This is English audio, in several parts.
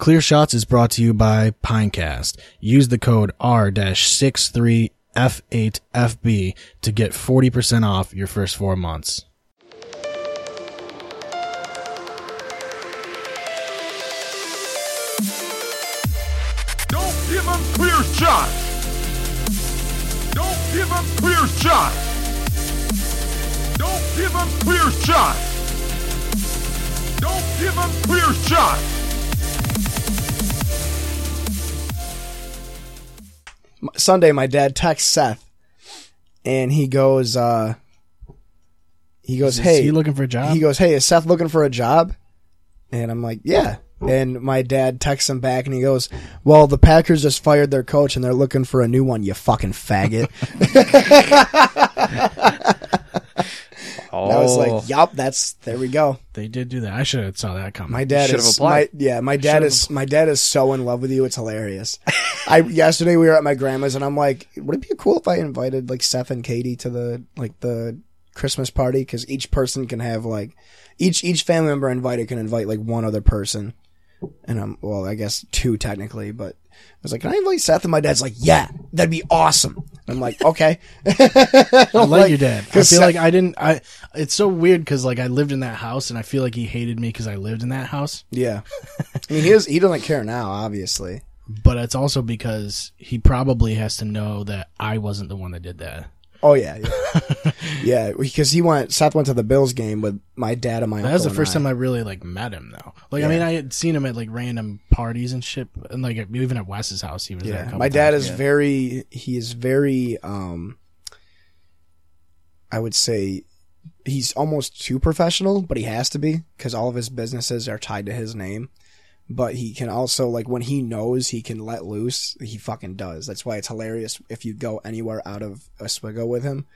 Clear Shots is brought to you by Pinecast. Use the code R-63F8FB to get 40% off your first four months. Don't give him clear shot. Don't give him clear shot. Don't give him clear shot. Don't give him clear shot. Sunday, my dad texts Seth, and he goes, uh, he goes, Is "Hey, he looking for a job? He goes, "Hey, is Seth looking for a job?" And I'm like, "Yeah." And my dad texts him back, and he goes, "Well, the Packers just fired their coach, and they're looking for a new one. You fucking faggot." Oh, I was like, oh. "Yup, that's there we go." They did do that. I should have saw that coming. My dad Should've is applied. my yeah. My dad Should've is my dad is so in love with you. It's hilarious. I yesterday we were at my grandma's and I'm like, would it be cool if I invited like Seth and Katie to the like the Christmas party because each person can have like each each family member invited can invite like one other person, and I'm well, I guess two technically, but I was like, can I invite Seth? And my dad's like, yeah, that'd be awesome. I'm like, okay. I like, your dad. I feel 'cause like I didn't. I. It's so weird because like I lived in that house and I feel like he hated me because I lived in that house. yeah. I mean, he is he doesn't care now, obviously. But it's also because he probably has to know that I wasn't the one that did that. Oh yeah, yeah, yeah. Because he went, Seth went to the Bills game with my dad and my. That was the first and time I really like met him though. Like I mean, I had seen him at like random parties and shit, and like even at Wes's house, he was there. Yeah, couple my dad times. is very. He is very. um I would say he's almost too professional, but he has to be because all of his businesses are tied to his name. But he can also like when he knows he can let loose, he fucking does. That's why it's hilarious if you go anywhere out of Oswego with him.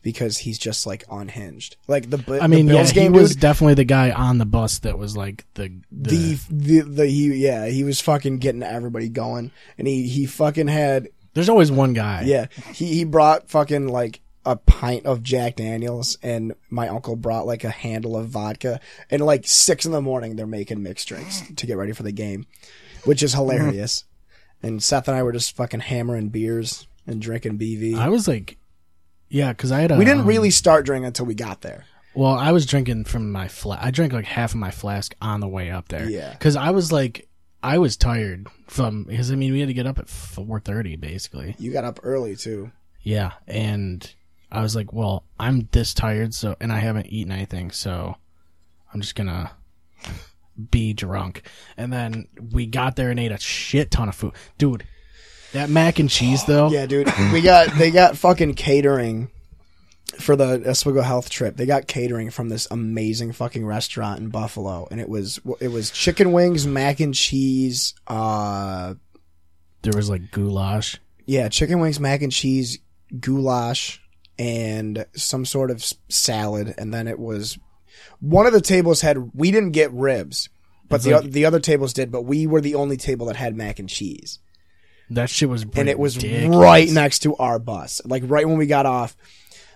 Because he's just like unhinged, like the. I mean, the yeah, Bills he game, was dude, definitely the guy on the bus that was like the the. the the the he yeah he was fucking getting everybody going and he he fucking had there's always one guy. yeah he he brought fucking like a pint of Jack Daniels and my uncle brought like a handle of vodka and like six in the morning they're making mixed drinks to get ready for the game, which is hilarious. and Seth and I were just fucking hammering beers and drinking BV. I was like, yeah, because I had a. we didn't um, really start drinking until we got there. Well, I was drinking from my flask. I drank like half of my flask on the way up there. Yeah. Because I was like, I was tired from because I mean we had to get up at four thirty basically. You got up early too. Yeah, and I was like, well, I'm this tired, so and I haven't eaten anything, so I'm just gonna be drunk. And then we got there and ate a shit ton of food, dude. That mac and cheese though. Yeah, dude. We got they got fucking catering for the Oswego Health trip. They got catering from this amazing fucking restaurant in Buffalo, and it was it was chicken wings, mac and cheese. Uh, There was like goulash. yeah, chicken wings, mac and cheese, goulash, and some sort of salad. And then it was one of the tables had we didn't get ribs, but It's the like- the other tables did. But we were the only table that had mac and cheese. That shit was and it was right next to our bus. Like right when we got off.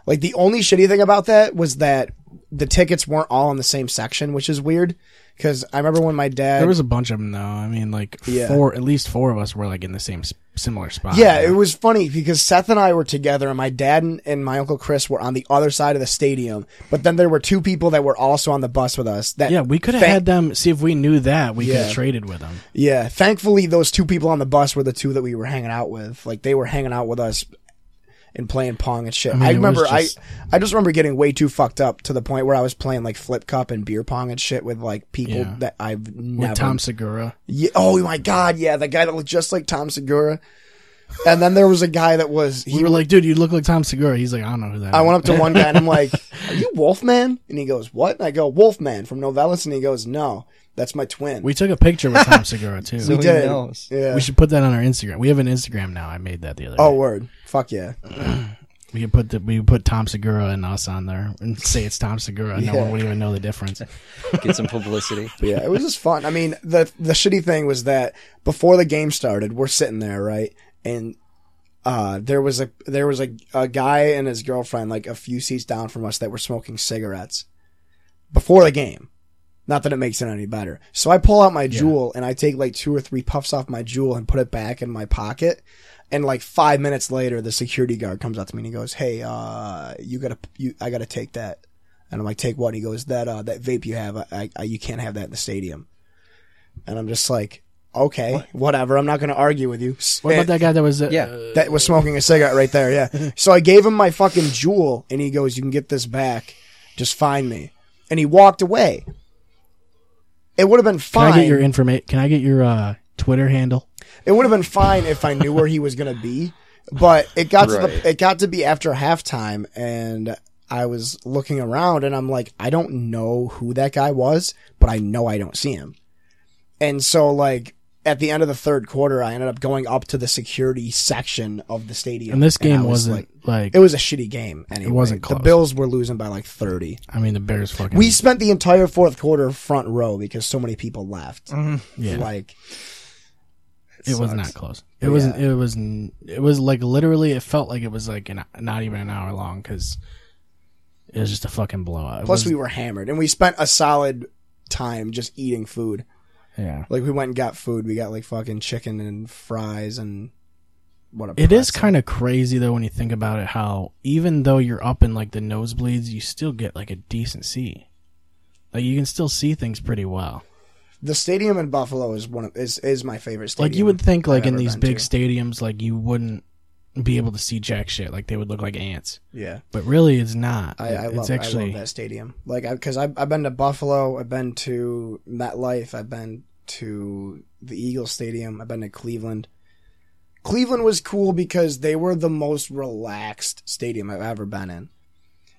Like the only shitty thing about that was that the tickets weren't all in the same section, which is weird. Because I remember when my dad, There was a bunch of them though. I mean, like Yeah. four, at least four of us were like in the same similar spot. yeah, it was funny because Seth and I were together, and my dad and, and my uncle Chris were on the other side of the stadium. But then there were two people that were also on the bus with us. That Yeah, we could have Thank- had them. See if we knew that, we could have traded with them. Yeah, thankfully those two people on the bus were the two that we were hanging out with. Like they were hanging out with us and playing pong and shit. I, mean, was remember just- I I just remember getting way too fucked up to the point where I was playing like flip cup and beer pong and shit with like people Yeah. that I've never With Tom Segura. Yeah, oh my god, yeah, the guy that looked just like Tom Segura. And then there was a guy that was We were like, dude, you look like Tom Segura. He's like, I don't know who that I is. went up to one guy and I'm like, "Are you Wolfman?" And he goes, "What?" And I go, "Wolfman from Novellus." And he goes, "No, that's my twin." We took a picture with Tom Segura too. So We did. knows. Yeah. We should put that on our Instagram. We have an Instagram now. I made that the other oh, day. word. Fuck yeah. We could put the, we could put Tom Segura and us on there and say it's Tom Segura. No one would even know the difference. Get some publicity. But yeah, it was just fun. I mean, the the shitty thing was that before the game started, we're sitting there, right? And uh, there was a there was a, a guy and his girlfriend like a few seats down from us that were smoking cigarettes before the game. Not that it makes it any better. So I pull out my Juul and I take like two or three puffs off my Juul and put it back in my pocket. And like five minutes later, the security guard comes up to me and he goes, "Hey, uh, you gotta, you, I gotta take that." And I'm like, "Take what?" And he goes, "That, uh, that vape you have, I, I, you can't have that in the stadium." And I'm just like, "Okay, whatever. I'm not gonna argue with you." What about that guy that was? Uh, Yeah. that was smoking a cigarette right there. Yeah. So I gave him my fucking Juul, and he goes, "You can get this back. Just find me." And he walked away. It would have been fine. Can fine. I get your information? Can I get your uh, Twitter handle? it would have been fine if I knew where he was gonna be, but it got to the it got to be after halftime, and I was looking around, and I'm like, I don't know who that guy was, but I know I don't see him, and so like. At the end of the third quarter, I ended up going up to the security section of the stadium. And this game was wasn't like, like. It was a shitty game. Anyway. It wasn't close. The. Bills were losing by like thirty. I mean, the Bears fucking. We spent the entire fourth quarter front row because so many people left. Mm-hmm. yeah. Like it was not that close. It was. It was. n- It was like literally. It felt like it was like an, not even an hour long because it was just a fucking blowout. It plus was- we were hammered and we spent a solid time just eating food. Yeah. Like we went and got food. We got like fucking chicken and fries and what a It is kind of crazy though when you think about it. How even though you're up in like the nosebleeds, you still get like a decent seat. Like you can still see things pretty well. the stadium in Buffalo is one of is is my favorite stadium. Like you would think, like I've in these big to. stadiums, like you wouldn't be able to see jack shit. Like they would look like ants. Yeah. But really, it's not. I, I it's love actually I love that stadium. Like, because I've I've been to Buffalo, I've been to MetLife, I've been to the eagle Stadium, I've been to Cleveland. Cleveland was cool because they were the most relaxed stadium I've ever been in.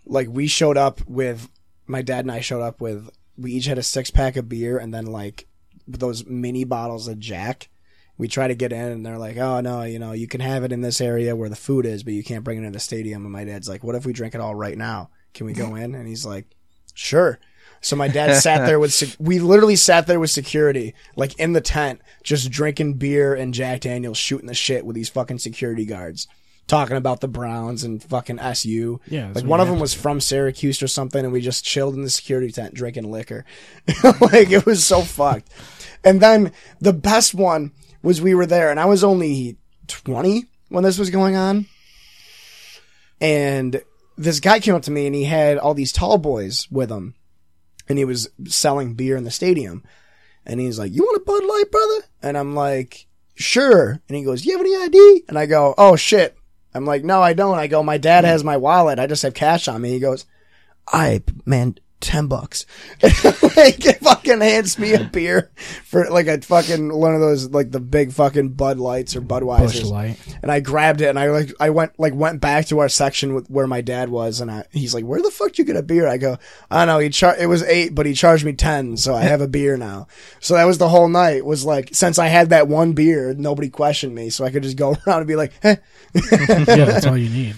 Like we showed up with my dad and I showed up with we each had a six pack of beer and then like those mini bottles of Jack. We try to get in and they're like, "Oh no, you know, you can have it in this area where the food is, but you can't bring it in the stadium." And my dad's like, "What if we drink it all right now? Can we go in?" And he's like, "Sure." So my dad sat there with sec- we literally sat there with security, like in the tent, just drinking beer and Jack Daniels, shooting the shit with these fucking security guards, talking about the Browns and fucking SU. Yeah, that's like what one of them have was from Syracuse or something, and we just chilled in the security tent drinking liquor. like it was so fucked. And then the best one was we were there, and I was only twenty when this was going on, and this guy came up to me and he had all these tall boys with him and he was selling beer in the stadium. And he's like, "You want a Bud Light, brother?" And I'm like, "Sure." And he goes, "You have any ID?" And I go, "Oh shit." I'm like, "No, I don't." I go, "My dad hmm. has my wallet. I just have cash on me." He goes, "I man, ten bucks." like, fucking hands me a beer for like a fucking one of those like the big fucking Bud Lights or Bush Budweisers Light. and I grabbed it and I like I went like went back to our section with, where my dad was and I, he's like, "Where the fuck did you get a beer?" I go, "I don't know. He char- it was eight, but he charged me ten, so I have a beer now." So that was the whole night. Was like since I had that one beer, nobody questioned me, so I could just go around and be like, "Eh." yeah, that's all you need.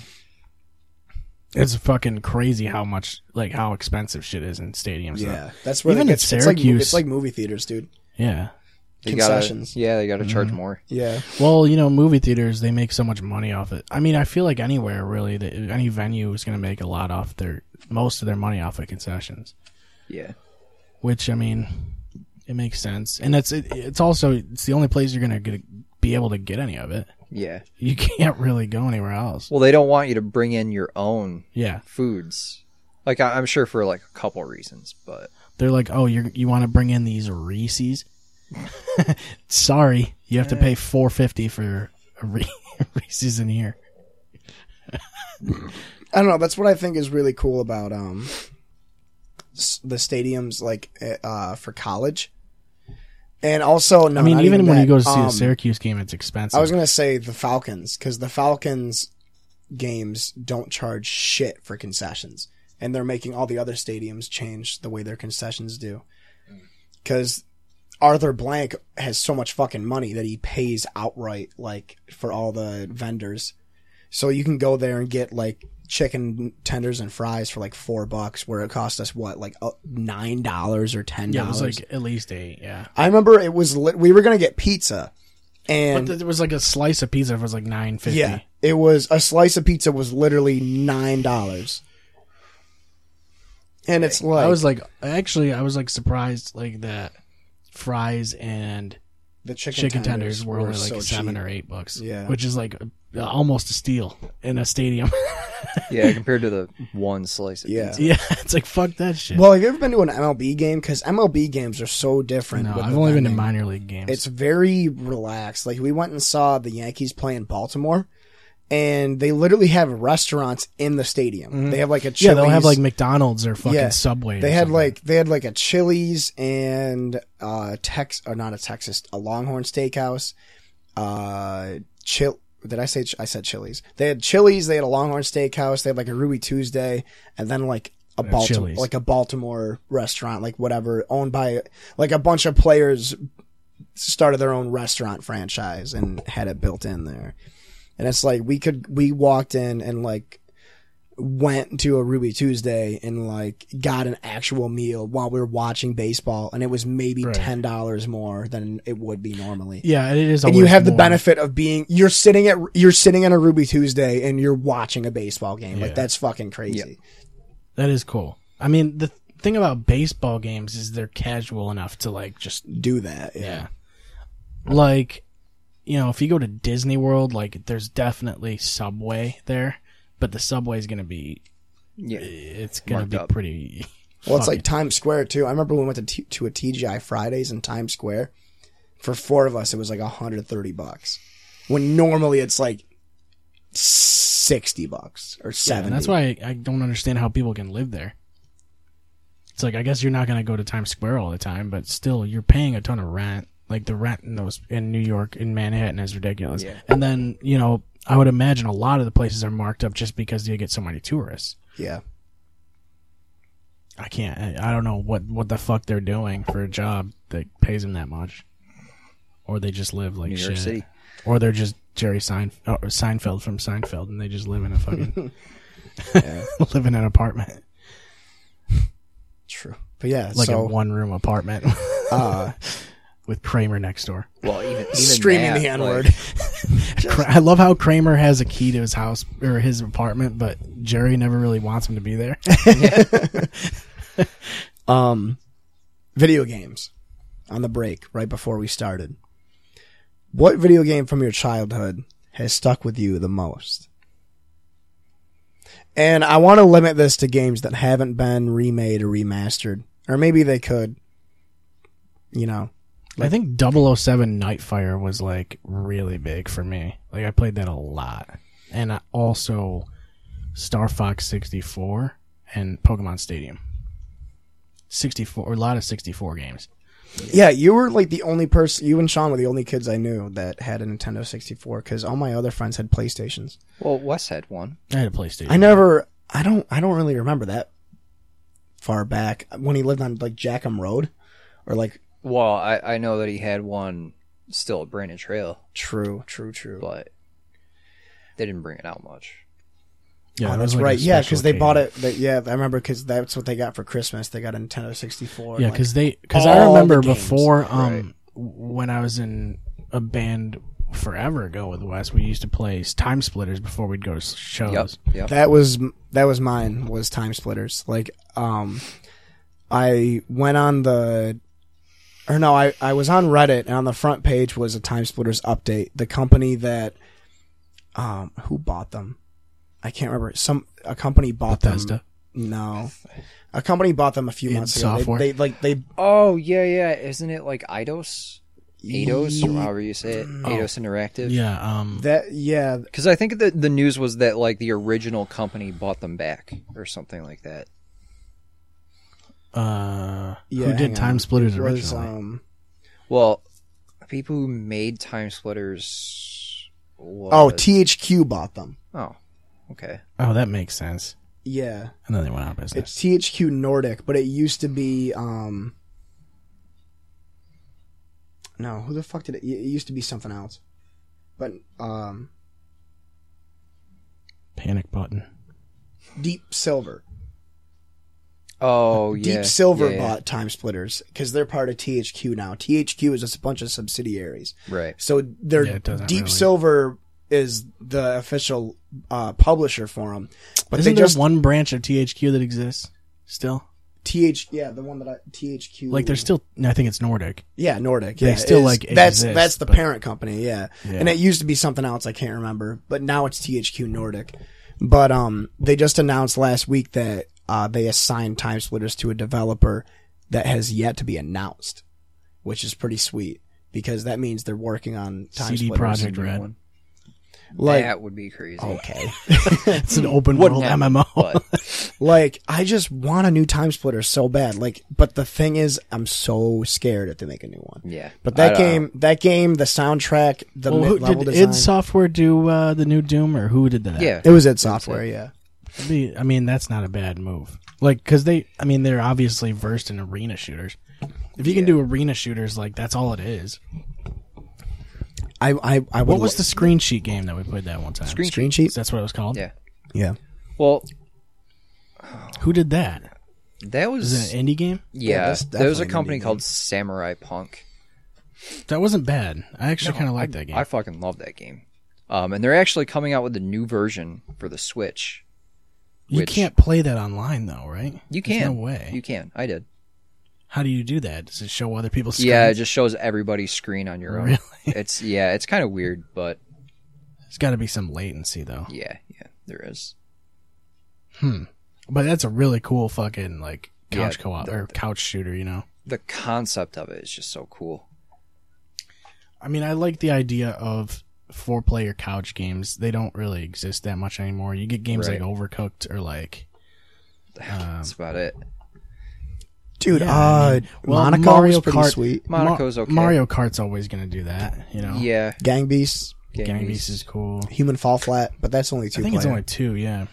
It's fucking crazy how much, like, how expensive shit is in stadiums. though. "Yeah, that's where Even it at gets, it's like, Syracuse- it's like movie theaters, dude." Yeah. They gotta, Concessions. yeah, they got to charge mm-hmm. more. Yeah, Well, you know, movie theaters they make so much money off it. I mean, I feel like anywhere really, that any venue is going to make a lot off their most of their money off of concessions. Yeah. Which I mean, it makes sense, and it's it, it's also it's the only place you're going to be able to get any of it. Yeah. You can't really go anywhere else. Well, they don't want you to bring in your own Yeah, foods. Like I- I'm sure for like a couple reasons, but they're like, oh, you you want to bring in these Reese's? Sorry, you have to pay four fifty for a Re- Reese's in here. I don't know. That's what I think is really cool about um the stadiums, like uh for college. And also, no, I mean, not even when that, you go to see um, a Syracuse game, it's expensive. I was gonna say the Falcons because the Falcons games don't charge shit for concessions, and they're making all the other stadiums change the way their concessions do. Because Arthur Blank has so much fucking money that he pays outright, like for all the vendors. So you can go there and get like chicken tenders and fries for like four bucks, where it cost us what, like uh, nine dollars or ten dollars. yeah, it was like at least eight. Yeah, I remember it was lit- we were gonna get pizza, and th- there was like a slice of pizza that was like nine fifty. yeah, it was a slice of pizza was literally nine dollars. and it's like I was like, actually, I was like surprised like that fries and the chicken, chicken, tenders, were only like so seven cheap. or eight bucks. Yeah. which is like almost a steal in a stadium. Yeah, compared to the one slice of Yeah. pizza. yeah, it's like fuck that shit. Well, have you ever been to an MLB game? Because MLB games are so different. no, with I've the only been to vending. minor league games. It's very relaxed. Like we went and saw the Yankees play in Baltimore, and they literally have restaurants in the stadium. They have like a Mm-hmm. yeah, they'll have like McDonald's or fucking Yeah. Subway. or They had something. like they had like a Chili's and uh Tex or not a Texas a Longhorn Steakhouse. Uh, chill. Did I say ch- I said Chili's? They had Chili's. They had a Longhorn Steakhouse. They had like a Ruby Tuesday, and then like a Baltimore like a Baltimore restaurant, like whatever, owned by like a bunch of players started their own restaurant franchise and had it built in there. And it's like we could we walked in and like went to a Ruby Tuesday and like got an actual meal while we were watching baseball and it was maybe Right. ten dollars more than it would be normally. yeah, it is. And you always have the benefit of being you're sitting at you're sitting on a Ruby Tuesday and you're watching a baseball game. Yeah. Like that's fucking crazy. That is cool. I mean, the thing about baseball games is they're casual enough to like just Do that. Yeah. yeah, like you know, if you go to Disney World, like there's definitely Subway there, but the Subway is gonna be Yeah. it's gonna Marked be up. pretty. Well, it's like Times Square too. I remember when we went to t- to a TGI Fridays in Times Square. For four of us, it was like 130 bucks. When normally it's like 60 bucks or Yeah, 70. and that's why I, I don't understand how people can live there. It's like I guess you're not gonna go to Times Square all the time, but still you're paying a ton of rent. Like the rent in those in New York in Manhattan is ridiculous. Yeah. And then you know I would imagine a lot of the places are marked up just because you get so many tourists. Yeah. I can't. I, don't know what what the fuck they're doing for a job that pays them that much, or they just live like New shit, York City. or they're just Jerry Sein, or Seinfeld from Seinfeld, and they just live in a fucking live in an apartment, True. But yeah, it's like so a one room apartment uh, with Kramer next door. Well, even, even streaming that, the N word. Kra- I love how Kramer has a key to his house or his apartment, but Jerry never really wants him to be there. um, video games on the break right before we started. What video game from your childhood has stuck with you the most? And I want to limit this to games that haven't been remade or remastered, or maybe they could. You know, I think 007 Nightfire was like really big for me. Like I played that a lot. And I also Star Fox 64 and Pokemon Stadium. 64 a lot of 64 games. Yeah, you were like the only person. You and Sean were the only kids I knew that had a Nintendo 64 because all my other friends had PlayStations. Well, Wes had one. I had a PlayStation. I never. I don't. I don't really remember that far back when he lived on like Jackham Road, or like Well, I, I know that he had one still at Brandon Trail, true, true, true. but they didn't bring it out much. Yeah, oh, that's like right. Yeah, because they bought it. They, yeah, I remember because that's what they got for Christmas. They got a Nintendo 64. Yeah, like- because they because I all remember games. before um Right. when I was in a band forever ago with Wes, we used to play time splitters before we'd go to s- shows. Yep. Yep. that was that was mine. Was Time Splitters. Like, um, I went on the. Or no, I, I was on Reddit and on the front page was a Time Splitters update. The company that, um, who bought them? I can't remember. Some a company bought Bethesda. them. No, a company bought them a few In months ago. They- software? They, like they Oh yeah, yeah. Isn't it like Idos? Eidos, or however you say it. Eidos Interactive. Yeah, um that yeah Because I think the the news was that like the original company bought them back or something like that. Uh yeah. who hang did on. time splitters It was, originally? um, Well, people who made Time Splitters. Was... oh, THQ bought them. Oh, okay. oh, that makes sense. Yeah. And then they went out of business. It's THQ Nordic, but it used to be um No, who the fuck did it it used to be something else. But um Panic button. Deep Silver. Oh yeah. Deep Silver yeah, yeah. bought Time Splitters because they're part of THQ now. THQ is just a bunch of subsidiaries. Right. So they're Yeah, Deep really- Silver is the official uh, publisher for them. But Isn't they there just one branch of THQ that exists still? TH, yeah, the one that I THQ. Like, they're still. I think it's Nordic. yeah, Nordic. they Yeah, still, is- like, that's exist, that's the but- parent company. Yeah. Yeah. and it used to be something else I can't remember, but now it's THQ Nordic. But um, they just announced last week that uh, they assign Time Splitters to a developer that has yet to be announced, which is pretty sweet because that means they're working on Time CD Splitters. Project Red. Like, that would be crazy. okay. It's an open world happen, MMO. but Like, I just want a new Time Splitter so bad. Like, but the thing is, I'm so scared if they make a new one. yeah. But that game, know. that game, the soundtrack, the well, who, mid-level did design. id Software do uh, the new Doom, or who did that? Yeah. it was id Software, yeah. It'd be- I mean, that's not a bad move. Like, because they, I mean, they're obviously versed in arena shooters. If you can do arena shooters, like that's all it is. I, I, I would What was lo- the Screencheat game that we played that one time? Screen Screencheat? That's what it was called. Yeah. Yeah. Well, Who did that? that was Is it an indie game? yeah. that's there was a an company indie called game. Samurai Punk. That wasn't bad. I actually kind of liked I, that game. I fucking love that game. Um, and they're actually coming out with a new version for the Switch. You which- can't play that online though, right? You There's can. no way. You can. I did. How do you do that? Does it show other people's? Yeah, it just shows everybody's screen on your own. Really? It's yeah, it's kind of weird, but There's got to be some latency though. yeah, yeah, there is. Hmm. But that's a really cool fucking like couch Yeah, co-op or couch shooter. You know. The concept of it is just so cool. I mean, I like the idea of four player couch games. They don't really exist that much anymore. You get games Right. like Overcooked or like That's about it. Dude, Yeah, I uh, mean, well, Monaco Mario was pretty Kart- sweet. Monaco's okay. Mario Kart's always gonna do that. You know. Yeah, Gang Beasts, Gang Gang Beasts. Beasts is cool. Human Fall Flat, but that's only two I think it's only two. Yeah.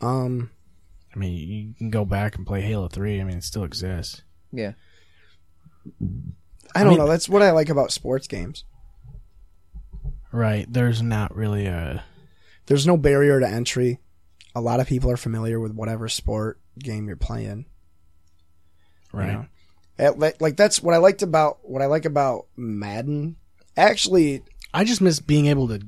Um, I mean, you can go back and play Halo Three. I mean, it still exists. yeah. I don't mean- know. That's what I like about sports games. Right. There's not really a. There's no barrier to entry. A lot of people are familiar with whatever sport game you're playing. you Right. know? Eh, Like, like that's what I liked about what I like about Madden. Actually, I just miss being able to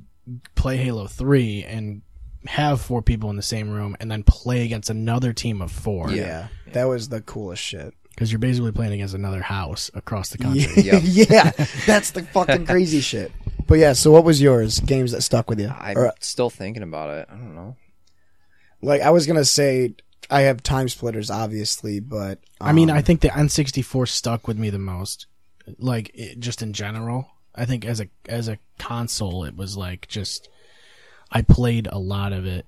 play Halo 3 and have four people in the same room and then play against another team of four. yeah, that was the coolest shit. Because you're basically playing against another house across the country. Yeah, Yep. yeah, that's the fucking crazy shit. But yeah, so what was yours? Games that stuck with you? I'm Or, still thinking about it. I don't know. like I was gonna say, I have time splitters, obviously, but I mean, um, I think the N64 stuck with me the most. Like, it, just in general. I think as a as a console, it was like just. I played a lot of it.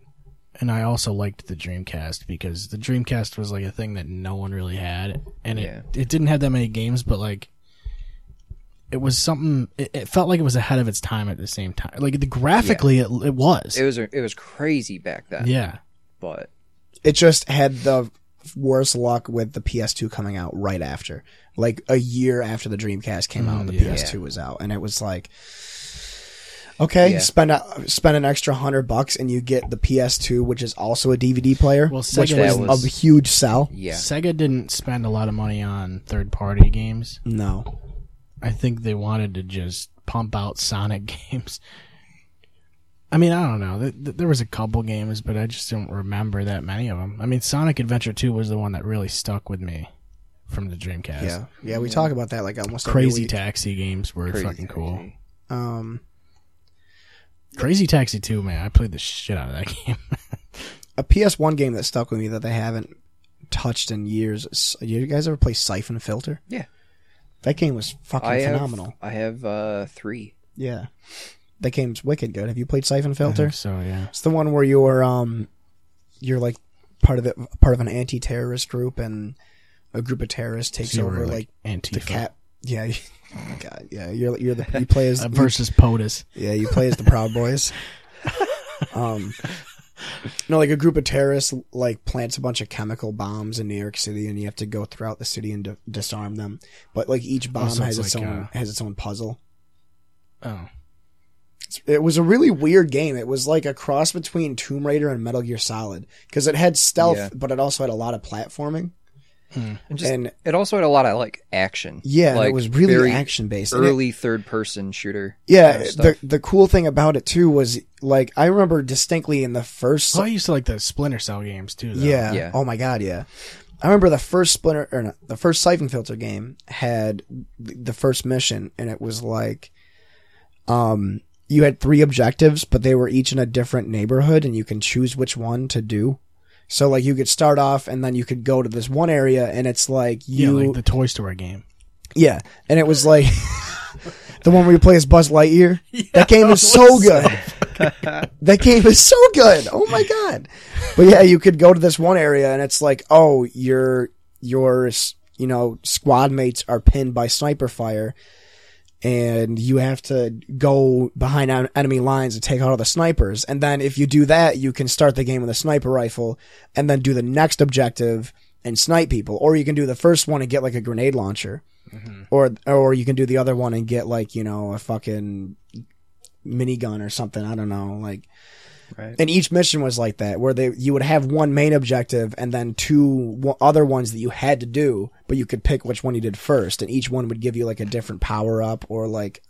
And I also liked the Dreamcast because the Dreamcast was like a thing that no one really had. And it, Yeah. it didn't have that many games, but like. It was something. It, it felt like it was ahead of its time at the same time. Like the graphically, it, it was. It was it was crazy back then. yeah. But it just had the worst luck with the PS2 coming out right after, like a year after the Dreamcast came out, and the Mm, yeah. PS2 was out, and it was like, okay, Yeah. spend a, spend an extra hundred bucks, and you get the PS2, which is also a DVD player, Well, which was, was- a huge sell. yeah, Sega didn't spend a lot of money on third party games. No, I think they wanted to just pump out Sonic games. I mean, I don't know. Th- th- There was a couple games, but I just don't remember that many of them. I mean, Sonic Adventure 2 was the one that really stuck with me from the Dreamcast. yeah, yeah, we talk about that like almost every Crazy week. Taxi games were Crazy fucking cool. Um, Crazy Taxi 2, man. I played the shit out of that game. a PS1 game that stuck with me that they haven't touched in years. is- You guys ever play Siphon Filter? Yeah. That game was fucking I have phenomenal. I have uh three. Yeah. That game's wicked good. Have you played Siphon I Filter? think so, yeah. It's the one where you're um you're like part of it part of an anti terrorist group and a group of terrorists takes So over like, like, the Antifa. cat yeah, you- god, yeah, you're you're the you play as Uh, versus POTUS. yeah, you play as the Proud Boys. um no, like a group of terrorists like plants a bunch of chemical bombs in New York City, and you have to go throughout the city and di- disarm them. But like each bomb has it's its like, own uh, has its own puzzle. Oh. It was a really weird game. It was like a cross between Tomb Raider and Metal Gear Solid because it had stealth, Yeah. but it also had a lot of platforming. And just And it also had a lot of like action. yeah, like, it was really action based. Early third person shooter. yeah, kind of the stuff. the cool thing about it too was like I remember distinctly in the first Oh, I used to like the Splinter Cell games, too, though. yeah, Yeah. oh my god yeah I remember the first Splinter or no, the first Siphon Filter game had the first mission, and it was like, um, you had three objectives, but they were each in a different neighborhood, and you can choose which one to do. So like you could start off, and then you could go to this one area, and it's like Yeah, you, like the Toy Story game. yeah, and it was like the one where you play as Buzz Lightyear. that game is so good. that game is so good. Oh my god! But yeah, you could go to this one area, and it's like, oh, your your you know squad mates are pinned by sniper fire, and you have to go behind enemy lines and take out all the snipers. And then if you do that, you can start the game with a sniper rifle, and then do the next objective and snipe people, or you can do the first one and get like a grenade launcher mm-hmm. or or you can do the other one and get like you know a fucking minigun or something. I don't know. Like, Right. and each mission was like that, where they you would have one main objective and then two w- other ones that you had to do, but you could pick which one you did first, and each one would give you like a different power up or like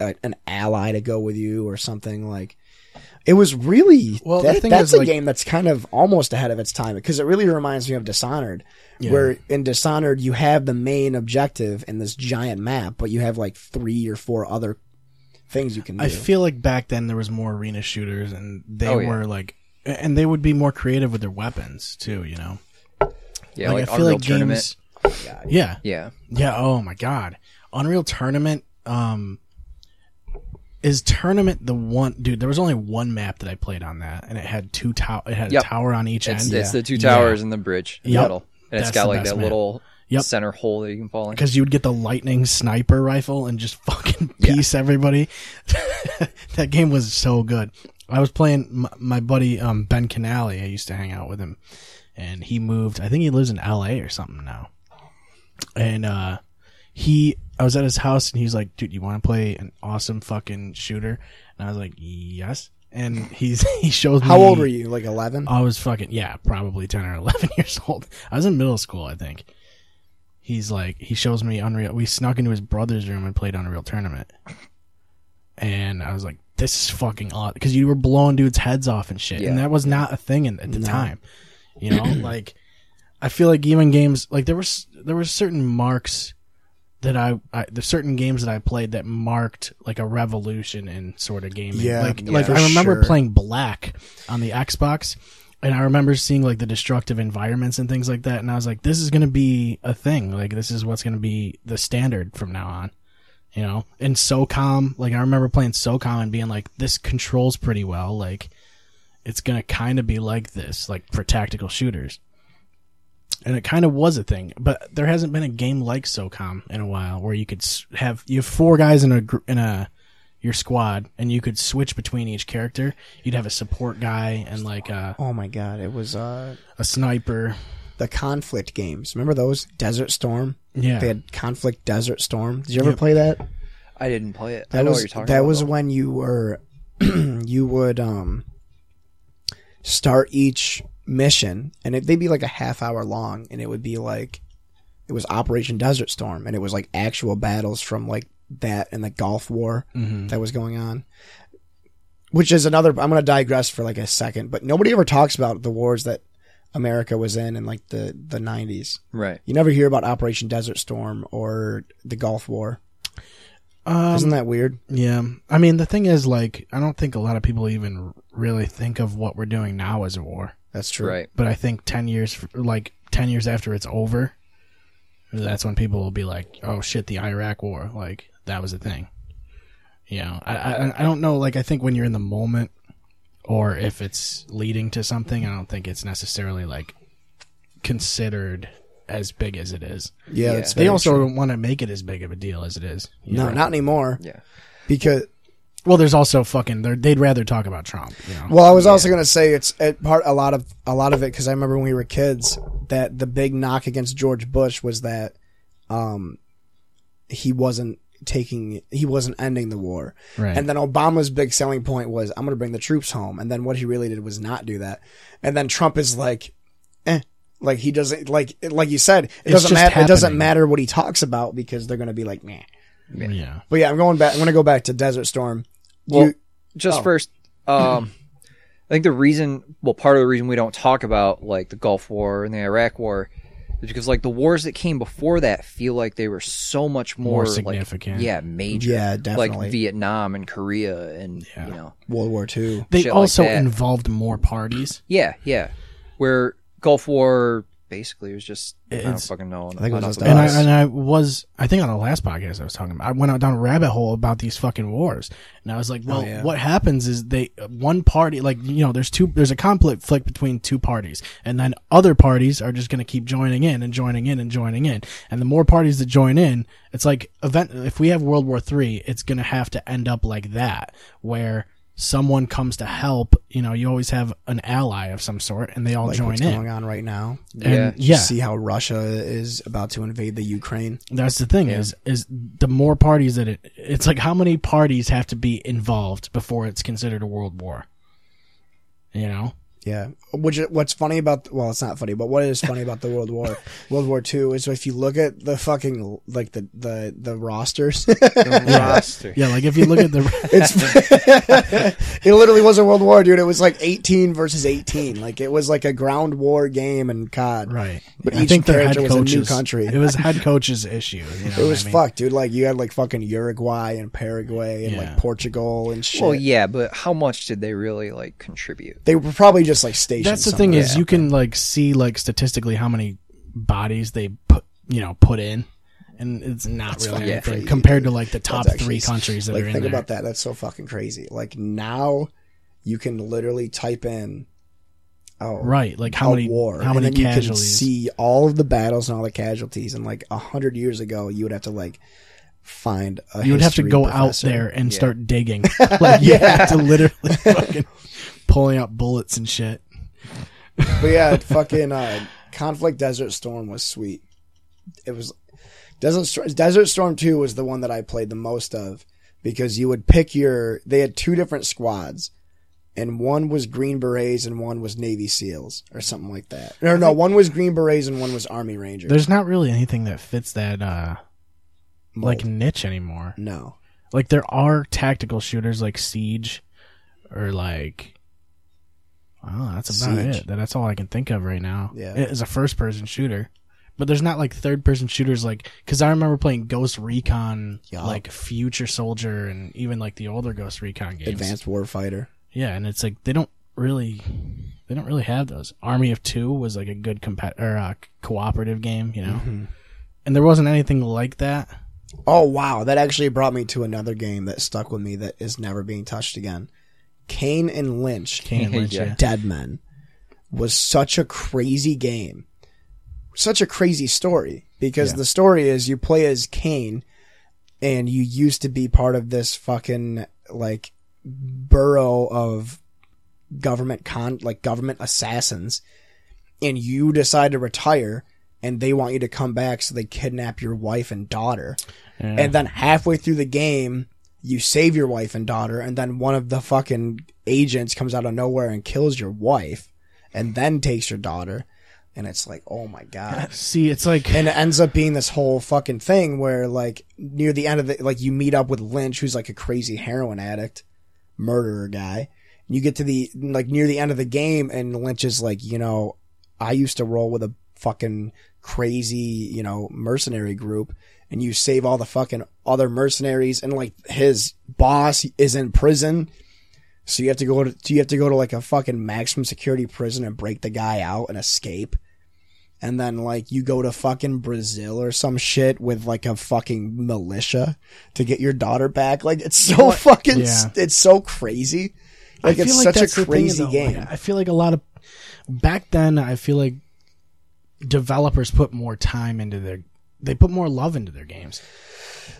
a, an ally to go with you or something like. It was really Well, that- that's a like- game that's kind of almost ahead of its time because it really reminds me of Dishonored, where in Dishonored you have the main objective in this giant map, but you have like three or four other things you can do. I feel like back then there was more arena shooters, and they Oh, yeah. were like, and they would be more creative with their weapons too. You know, Yeah, like, I feel Unreal like Tournament. games. Yeah, Yeah. yeah. Oh my god, Unreal Tournament. Um, is tournament the one dude? There was only one map that I played on that, and it had two tower. It had Yep. a tower on each It's, end. it's the two Yeah. towers and the bridge in Yep. middle. And it's That's got the like that map. little Yep. center hole that you can fall in. because you would get the lightning sniper rifle and just fucking piece everybody. that game was so good. I was playing my, my buddy um, Ben Canali. I used to hang out with him, and he moved. I think he lives in L.A. or something now. And uh, he, I was at his house, and he was like, "Dude, you want to play an awesome fucking shooter?" And I was like, "Yes." And he's he shows me How old were you? Like eleven? I was fucking yeah, probably ten or eleven years old. I was in middle school, I think. He's like, he shows me Unreal. We snuck into his brother's room and played Unreal Tournament, and I was like, "This is fucking odd," because you were blowing dudes' heads off and shit, Yeah. and that was not a thing in, at the time. You know, like I feel like even games like there was there were certain marks that I, I there's certain games that I played that marked like a revolution in sort of gaming. Yeah, like yeah, like I remember sure. playing Black on the Xbox, and I remember seeing like the destructive environments and things like that, and I was like, this is gonna be a thing. Like this is what's gonna be the standard from now on. You know, and SOCOM, like I remember playing SOCOM and being like, this controls pretty well. Like, it's gonna kind of be like this, like for tactical shooters and it kind of was a thing. But there hasn't been a game like SOCOM in a while where you could have you have four guys in a in a your squad, and you could switch between each character. You'd have a support guy and like a, Oh my god! It was uh a sniper. the conflict games. Remember those? Desert Storm. Yeah, They had Conflict Desert Storm. Did you ever Yep. play that? I didn't play it. That I know was what you're talking that about. was though. when you were you would um start each mission and it, they'd be like a half hour long and it would be like it was Operation Desert Storm and it was like actual battles from like that and the Gulf War Mm-hmm. that was going on. Which is another I'm gonna digress for like a second, but nobody ever talks about the wars that America was in in like the, the nineties. right. You never hear about Operation Desert Storm or the Gulf War. um, Isn't that weird? yeah. I mean, the thing is, like, I don't think a lot of people even really think of what we're doing now as a war. That's true. Right. But I think ten years, like ten years after it's over, that's when people will be like, "Oh shit, the Iraq War, like that was a thing." You know, I, I I don't know. Like, I think when you're in the moment, or if it's leading to something, I don't think it's necessarily like considered as big as it is. Yeah, Yeah. They also true. want to make it as big of a deal as it is. no, know? not anymore. Yeah. Because well. There's also fucking. they're- They'd rather talk about Trump. You know. well, I was also gonna say it's it, part a lot of a lot of it because I remember when we were kids that the big knock against George Bush was that um he wasn't taking he wasn't ending the war. Right. and then obama's big selling point was i'm going to bring the troops home. And then what he really did was not do that. And then trump is like eh. Like he doesn't like like you said it It's doesn't matter it doesn't matter what he talks about because they're going to be like meh. Yeah. but yeah i'm going back i'm going to go back to desert storm. Well, you, just Oh. first, um, I think the reason, well, part of the reason we don't talk about like the Gulf War and the Iraq War because like the wars that came before that feel like they were so much more, More like, significant. yeah, major. Yeah, definitely. Like Vietnam and Korea and Yeah. you know, World War Two. They shit like also involved more parties. yeah, yeah. Where Gulf War basically was just I don't fucking know. think it was just about And I and I was I think on the last podcast I was talking about I went out down a rabbit hole about these fucking wars and I was like oh, well Oh, yeah. what happens is they one party like you know there's two there's a conflict flick between two parties and then other parties are just going to keep joining in and joining in and joining in and the more parties that join in it's like event if we have World War 3 it's going to have to end up like that where someone comes to help you know you always have an ally of some sort and they all Like join what's in going on right now. and Yeah. You yeah see how Russia is about to invade the Ukraine. That's the thing is is the more parties that it it's like how many parties have to be involved before it's considered a world war. You know? Yeah. Which what's funny about well, it's not funny, but what is funny about the World War World War Two is if you look at the fucking like the the the rosters, roster. Yeah, like if you look at the it's it literally was a World War, dude. It was like eighteen versus eighteen. Like it was like a ground war game and COD. right. But I each think their character head was a new country. It was head coach's issue. You know It was I mean? fucked, dude. Like you had like fucking Uruguay and Paraguay and Yeah. like Portugal and shit. Well, yeah, but how much did they really like contribute? They were probably just like stationed. That's the thing is you can like see like statistically how many bodies they put you know put in. And it's not That's really anything crazy, compared to like the top That's three countries that like are in think there. about that. That's so fucking crazy. Like now, you can literally type in, oh, Right, like how a many war, how many then you can casualties? see all of the battles and all the casualties. And like a hundred years ago, you would have to like find. A you would have to go professor. out there and Yeah. start digging. like you have to literally fucking pulling out bullets and shit. But yeah, fucking uh, Conflict Desert Storm was sweet. It was Desert Storm, Desert Storm Two was the one that I played the most of because you would pick your. They had two different squads, and one was Green Berets and one was Navy SEALs or something like that. Or no, one was Green Berets and one was Army Rangers. There's not really anything that fits that uh like niche anymore. no, Like there are tactical shooters like Siege or like Oh, that's about Siege. it. That's all I can think of right now. Yeah. It is a first person shooter. But there's not like third person shooters like cuz I remember playing Ghost Recon, Yup. like Future Soldier and even like the older Ghost Recon games. Advanced Warfighter. Yeah, and it's like they don't really they don't really have those. Army of 2 was like a good compa- or uh, cooperative game, you know. Mm-hmm. And there wasn't anything like that. Oh wow, that actually brought me to another game that stuck with me that is never being touched again. Kane and Lynch. Kane and Lynch, Yeah. yeah. Dead Men was such a crazy game. Such a crazy story because Yeah. the story is you play as Kane and you used to be part of this fucking like burrow of government con like government assassins and you decide to retire and they want you to come back so they kidnap your wife and daughter. Yeah. And then halfway through the game, you save your wife and daughter, and then one of the fucking agents comes out of nowhere and kills your wife, and then takes your daughter. And it's like, oh my god. See, it's like And it ends up being this whole fucking thing where, like, near the end of the, like, you meet up with Lynch, who's like a crazy heroin addict, murderer guy. And You get to the, like, near the end of the game, and Lynch is like, you know, I used to roll with a fucking crazy, you know, mercenary group, and you save all the fucking other mercenaries, and like his boss is in prison, so you have to go to you have to go to like a fucking maximum security prison and break the guy out and escape. And then like you go to fucking Brazil or some shit with like a fucking militia to get your daughter back. Like it's so fucking Yeah. it's so crazy. Like I it's feel such that's a the thing, crazy game. Like, I feel like a lot of back then. I feel like developers put more time into their. They put more love into their games,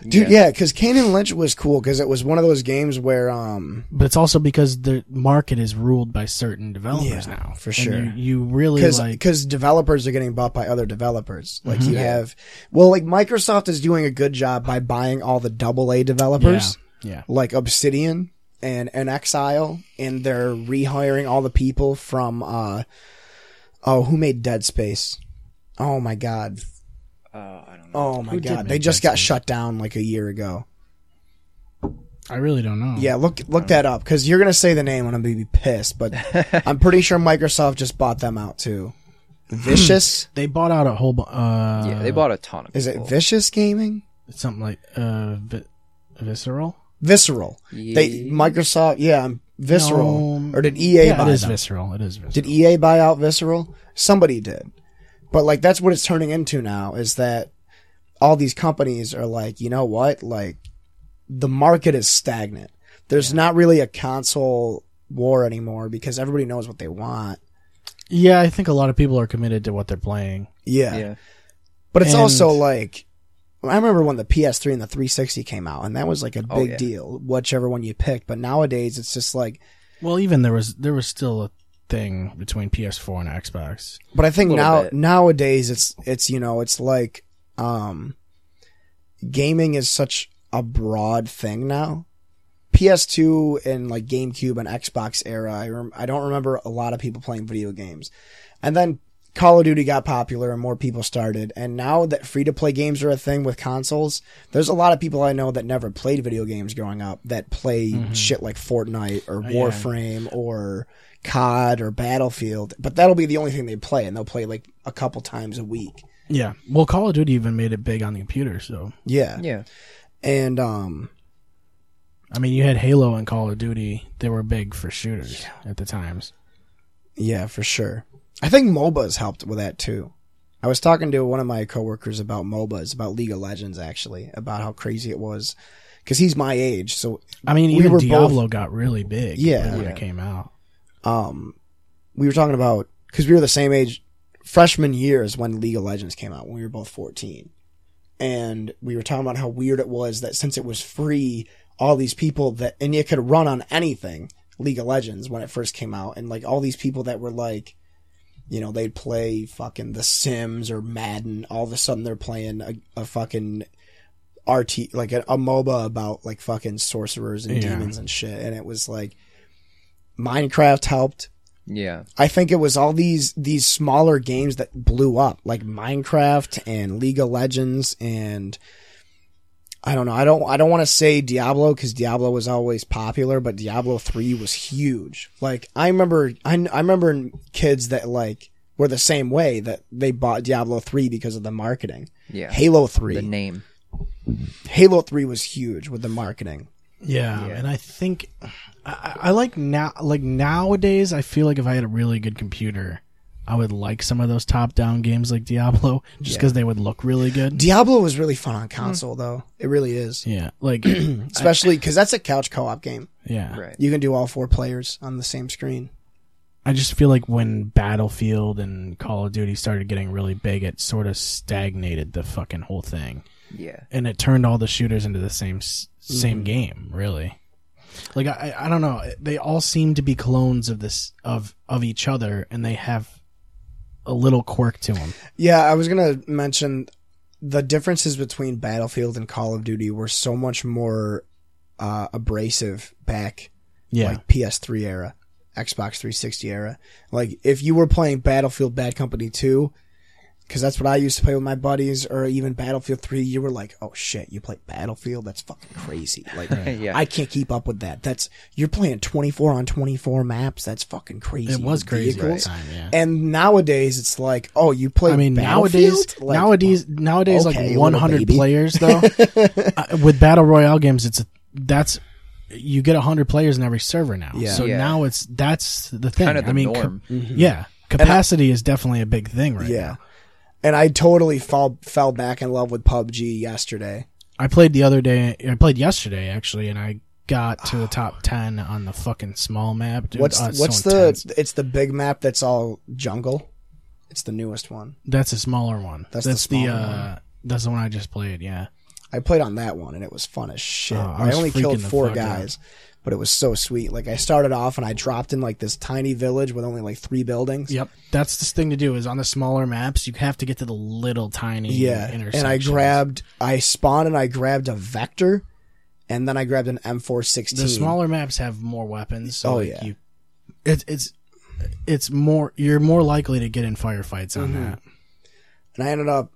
Dude, yeah, because Kane and Lynch was cool because it was one of those games where, um, but it's also because the market is ruled by certain developers Yeah, now. for And sure. you, you really because like. developers are getting bought by other developers. Like Mm-hmm. you have, well, like Microsoft is doing a good job by buying all the double A developers, Yeah, like Obsidian and and Exile, and they're rehiring all the people from, uh, oh, who made Dead Space? Oh my god. Uh, I don't know. Oh my Who god. They just got Space? shut down like a year ago. I really don't know. Yeah, look look that up because you're gonna say the name and I'm gonna be pissed, but I'm pretty sure Microsoft just bought them out too. Vicious. They bought out a whole. bu- Uh, yeah, they bought a ton of. Is it people. Vicious Gaming? It's something like uh, vi- visceral? Visceral. They Yeah. Microsoft. Yeah, Visceral. No. or did EA Yeah, buy it is them? visceral. It is visceral. Did EA buy out Visceral? Somebody did. But like that's what it's turning into now is that all these companies are like, you know what? Like the market is stagnant. There's not really a console war anymore because everybody knows what they want. yeah, I think a lot of people are committed to what they're playing. Yeah. Yeah. But it's And- also like I remember when the PS3 and the 360 came out and that was like a Oh, big yeah. deal, whichever one you picked. But nowadays it's just like Well, even there was there was still a thing between PS4 and Xbox. But I think now bit. nowadays it's it's you know it's like um gaming is such a broad thing now. PS2 and like GameCube and Xbox era, I rem- I don't remember a lot of people playing video games. And then Call of Duty got popular and more people started. And now that free to play games are a thing with consoles, there's a lot of people I know that never played video games growing up that play shit like Fortnite or yeah. Warframe or COD or Battlefield. But that'll be the only thing they play, and they'll play like a couple times a week. Yeah. Well, Call of Duty even made it big on the computer. So Yeah. Yeah. And um I mean, you had Halo and Call of Duty. They were big for shooters at the times. yeah, for sure. I think MOBAs helped with that too. I was talking to one of my coworkers about MOBAs, about League of Legends actually, about how crazy it was. Cause he's my age, so I mean, We even were Diablo got really big. Yeah. when Yeah. it came out. Um, we were talking about because we were the same age, freshman years when League of Legends came out when we were both fourteen, and we were talking about how weird it was that since it was free, all these people that and you could run on anything League of Legends when it first came out, and like all these people that were like, you know, they'd play fucking The Sims or Madden, all of a sudden they're playing a, a fucking. RT like a, a MOBA about like fucking sorcerers and Yeah. demons and shit, and it was like Minecraft helped. Yeah. I think it was all these these smaller games that blew up, like Minecraft and League of Legends, and I don't know. I don't I don't want to say Diablo because Diablo was always popular, but Diablo three was huge. Like I remember, I, I remember kids that like were the same way that they bought Diablo three because of the marketing. Yeah. Halo three, The name. Halo three was huge with the marketing. Yeah, Yeah. and I think I, I like now. Like nowadays, I feel like if I had a really good computer, I would like some of those top-down games like Diablo, just because they would look really good. Diablo was really fun on console though. It really is, yeah, like especially because that's a couch co op game. yeah. Right. You can do all four players on the same screen. I just feel like when Battlefield and Call of Duty started getting really big, it sort of stagnated the fucking whole thing, Yeah. and it turned all the shooters into the same s- same Mm-hmm. game. Really, like I I don't know. They all seem to be clones of this of of each other, and they have a little quirk to them. Yeah, I was gonna mention the differences between Battlefield and Call of Duty were so much more uh, abrasive back Yeah, like PS3 era, Xbox 360 era. Like if you were playing Battlefield Bad Company 2, because that's what I used to play with my buddies, or even Battlefield 3, you were like, oh shit, you play Battlefield? That's fucking crazy. Like Yeah. I can't keep up with that. That's you're playing 24 on 24 maps. That's fucking crazy. it was crazy at the vehicles. time. Yeah. And nowadays it's like, oh, you play. I mean, Battlefield? nowadays, Like, nowadays, nowadays, okay, like 100 players though. uh, with battle royale games, it's a, that's you get 100 players in every server now. Yeah. So Yeah. now it's that's the thing. Kind of the I mean, norm. yeah, capacity is definitely a big thing right Yeah. now. And I totally fall fell back in love with PUBG yesterday. I played the other day. I played yesterday actually, and I got to the top 10 on the fucking small map. Dude, what's oh, what's so the? intense. It's the big map that's all jungle. It's the newest one. That's a smaller one. That's That's, the the, uh, that's the one I just played. Yeah. I played on that one and it was fun as shit. Oh, I I, only killed four guys. out. But it was so sweet. Like I started off and I dropped in like this tiny village with only like three buildings. Yep, that's the thing to do. Is on the smaller maps, you have to get to the little tiny Yeah, and I grabbed, I spawned and I grabbed a vector, and then I grabbed an M416. the smaller maps have more weapons. So Oh, like yeah. you, it's it's it's more you're more likely to get in firefights on Mm-hmm. that. and I ended up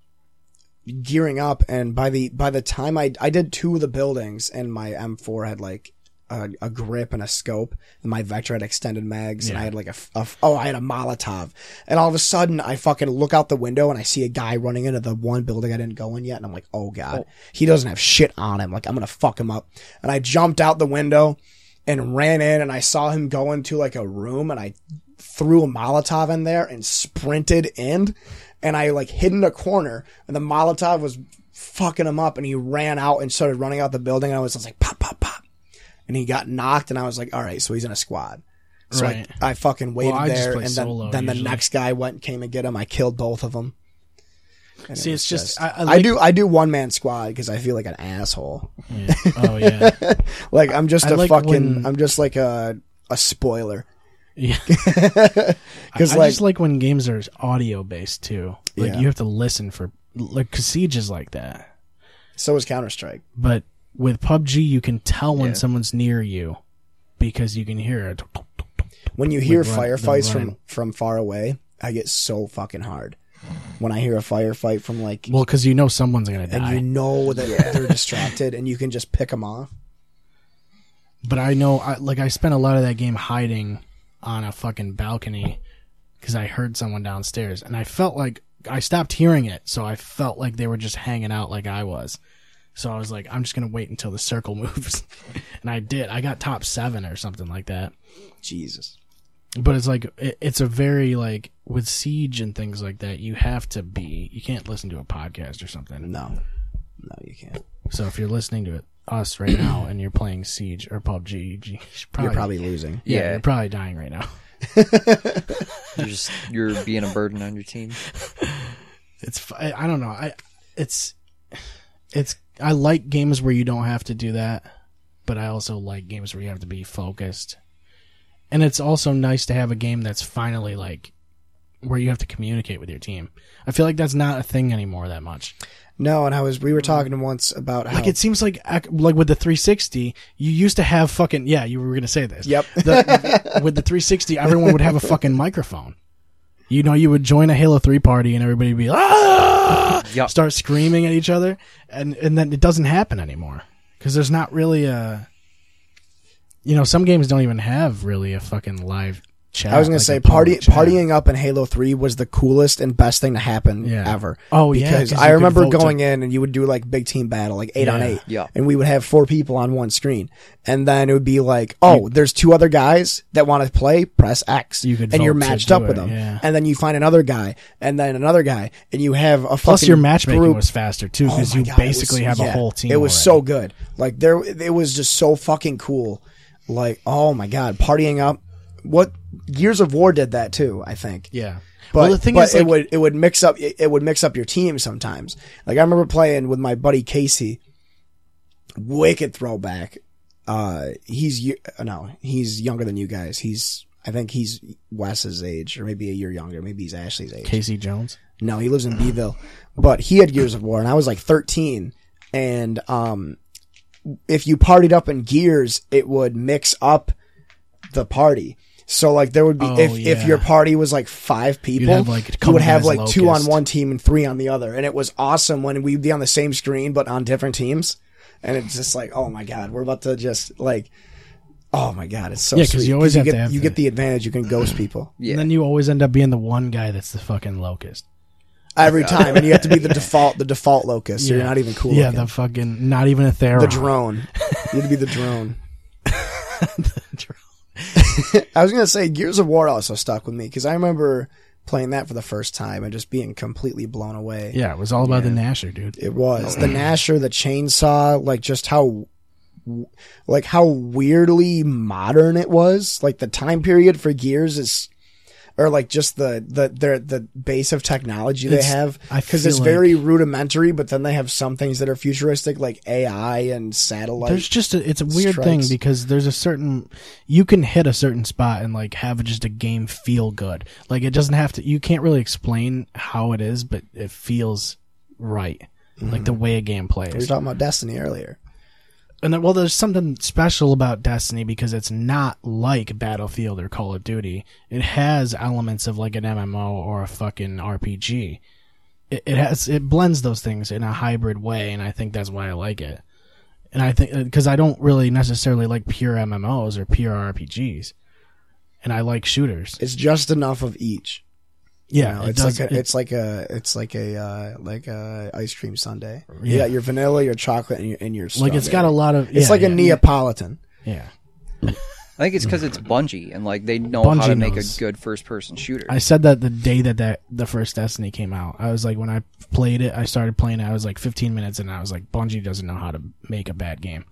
gearing up and by the by the time I I did two of the buildings and my M4 had like a, a grip and a scope, and my Vector had extended mags, and I had like a, f- a oh, I had a Molotov, and all of a sudden I fucking look out the window and I see a guy running into the one building I didn't go in yet, and I'm like, oh god, oh. he doesn't have shit on him, like I'm gonna fuck him up, and I jumped out the window and ran in, and I saw him go into like a room, and I threw a Molotov in there and sprinted in, and I like hid in a corner, and the Molotov was fucking him up, and he ran out and started running out the building. And I was just like pop, and he got knocked, and I was like, all right, so he's in a squad. So Right. I, I fucking waited I there, and then solo then the next guy went and came and get him. I killed both of them. And See, it it's was just- I- I I, do I do one man squad because I feel like an asshole. Yeah. Oh yeah. Like I'm just a like fucking when- I'm just like a a spoiler. Yeah. Because I like just like when games are audio based too. Like Yeah. you have to listen for like 'cause Siege is like that. so is Counter Strike. But with PUBG, you can tell when Yeah. someone's near you because you can hear it. When you hear Like run- firefights from from far away, I get so fucking hard. When I hear a firefight from like, Well, because you know someone's gonna die, and you know that they're distracted, and you can just pick them off. but I know, I, like, I spent a lot of that game hiding on a fucking balcony because I heard someone downstairs, and I felt like I stopped hearing it, so I felt like they were just hanging out like I was. So I was like, I'm just gonna wait until the circle moves, and I did. I got top seven or something like that. Jesus. But it's like it, it's a very like with siege and things like that. You have to be. You can't listen to a podcast or something. No, no, you can't. So if you're listening to it, us right now and you're playing Siege or PUBG, you should probably, You're probably losing. yeah, Yeah. you're probably dying right now. You're just you're being a burden on your team. It's I don't know. I it's it's I like games where you don't have to do that, but I also like games where you have to be focused. And it's also nice to have a game that's finally like where you have to communicate with your team. I feel like that's not a thing anymore that much. No, and I was we were talking once about how Like it seems like like with the 360, you used to have fucking yeah. You were gonna say this. Yep. The, with the 360, everyone would have a fucking microphone. You know, you would join a Halo 3 party and everybody would be like, ah, Yep. start screaming at each other, and and then it doesn't happen anymore because there's not really a. You know, some games don't even have really a fucking live chat. I was gonna like say party partying up in Halo Three was the coolest and best thing to happen Yeah. ever. Oh, yeah, because 'cause I remember vote to- going in and you would do like big team battle, like eight on eight, Yeah. and we would have four people on one screen, and then it would be like, oh, there's two other guys that want to play, press X, You could and you're matched do up with them, yeah. and then you find another guy, and then another guy, and you have a Plus, fucking your matchmaking group. was faster too Oh because my you God, basically was- have a whole team. It was already. so good. Like there, it was just so fucking cool. Like oh my god, partying up. What Gears of War did that too. I think. Yeah. But, well, the thing but is, it would it would mix up it, it would mix up your team sometimes. Like I remember playing with my buddy Casey. Wicked throwback. Uh, he's no, he's younger than you guys. He's I think he's Wes's age, or maybe a year younger. Maybe he's Ashley's age. Casey Jones. No, he lives in Beeville. But he had Gears of War, and I was like 13. And um, if you partied up in Gears, it would mix up the party. So like there would be Oh, if if your party was like five people, have, like, a you would have guys like two on one team and three on the other, and it was awesome when we'd be on the same screen but on different teams. And it's just like, oh my god, we're about to just like, oh my god, it's so Yeah, 'cause sweet. you always have get to have you the- get the advantage. You can ghost people Yeah. And then you always end up being the one guy that's the fucking locust. every time, and you have to be the default the default locust. So Yeah. you're not even cool. Yeah, looking. the fucking not even a Theron. the drone. You have to be the drone. I was gonna say Gears of War also stuck with me because I remember playing that for the first time and just being completely blown away. Yeah, it was all about the Gnasher, dude. It was the Gnasher, the chainsaw, like just how, like how weirdly modern it was. Like the time period for Gears is, or like just the the their the base of technology they It's- have because it's feel very rudimentary. But then they have some things that are futuristic, like AI and satellite. There's just a, it's a weird thing because there's a certain you can hit a certain spot and like have just a game feel good. Like it doesn't have to. You can't really explain how it is, but it feels right. Like mm-hmm. the way a game plays we were talking about Destiny earlier. And then, well, there's something special about Destiny because it's not like Battlefield or Call of Duty. It has elements of like an MMO or a fucking RPG. It, it has it blends those things in a hybrid way, and I think that's why I like it. and I think uh, because I don't really necessarily like pure MMOs or pure RPGs, and I like shooters. It's just enough of each. You Yeah, know, it it's does- like a, it- it's like a it's like a uh, like a ice cream sundae. You Yeah. got your vanilla, your chocolate, and your and your like it's got a lot of. It's yeah, like a yeah, Neapolitan. Yeah, I think it's because it's Bungie and like they know how Bungie to make knows. a good first person shooter. I said that the day that, that the first Destiny came out. I was like, when I played it, I started playing it. I was like 15 minutes, and I was like, Bungie doesn't know how to make a bad game.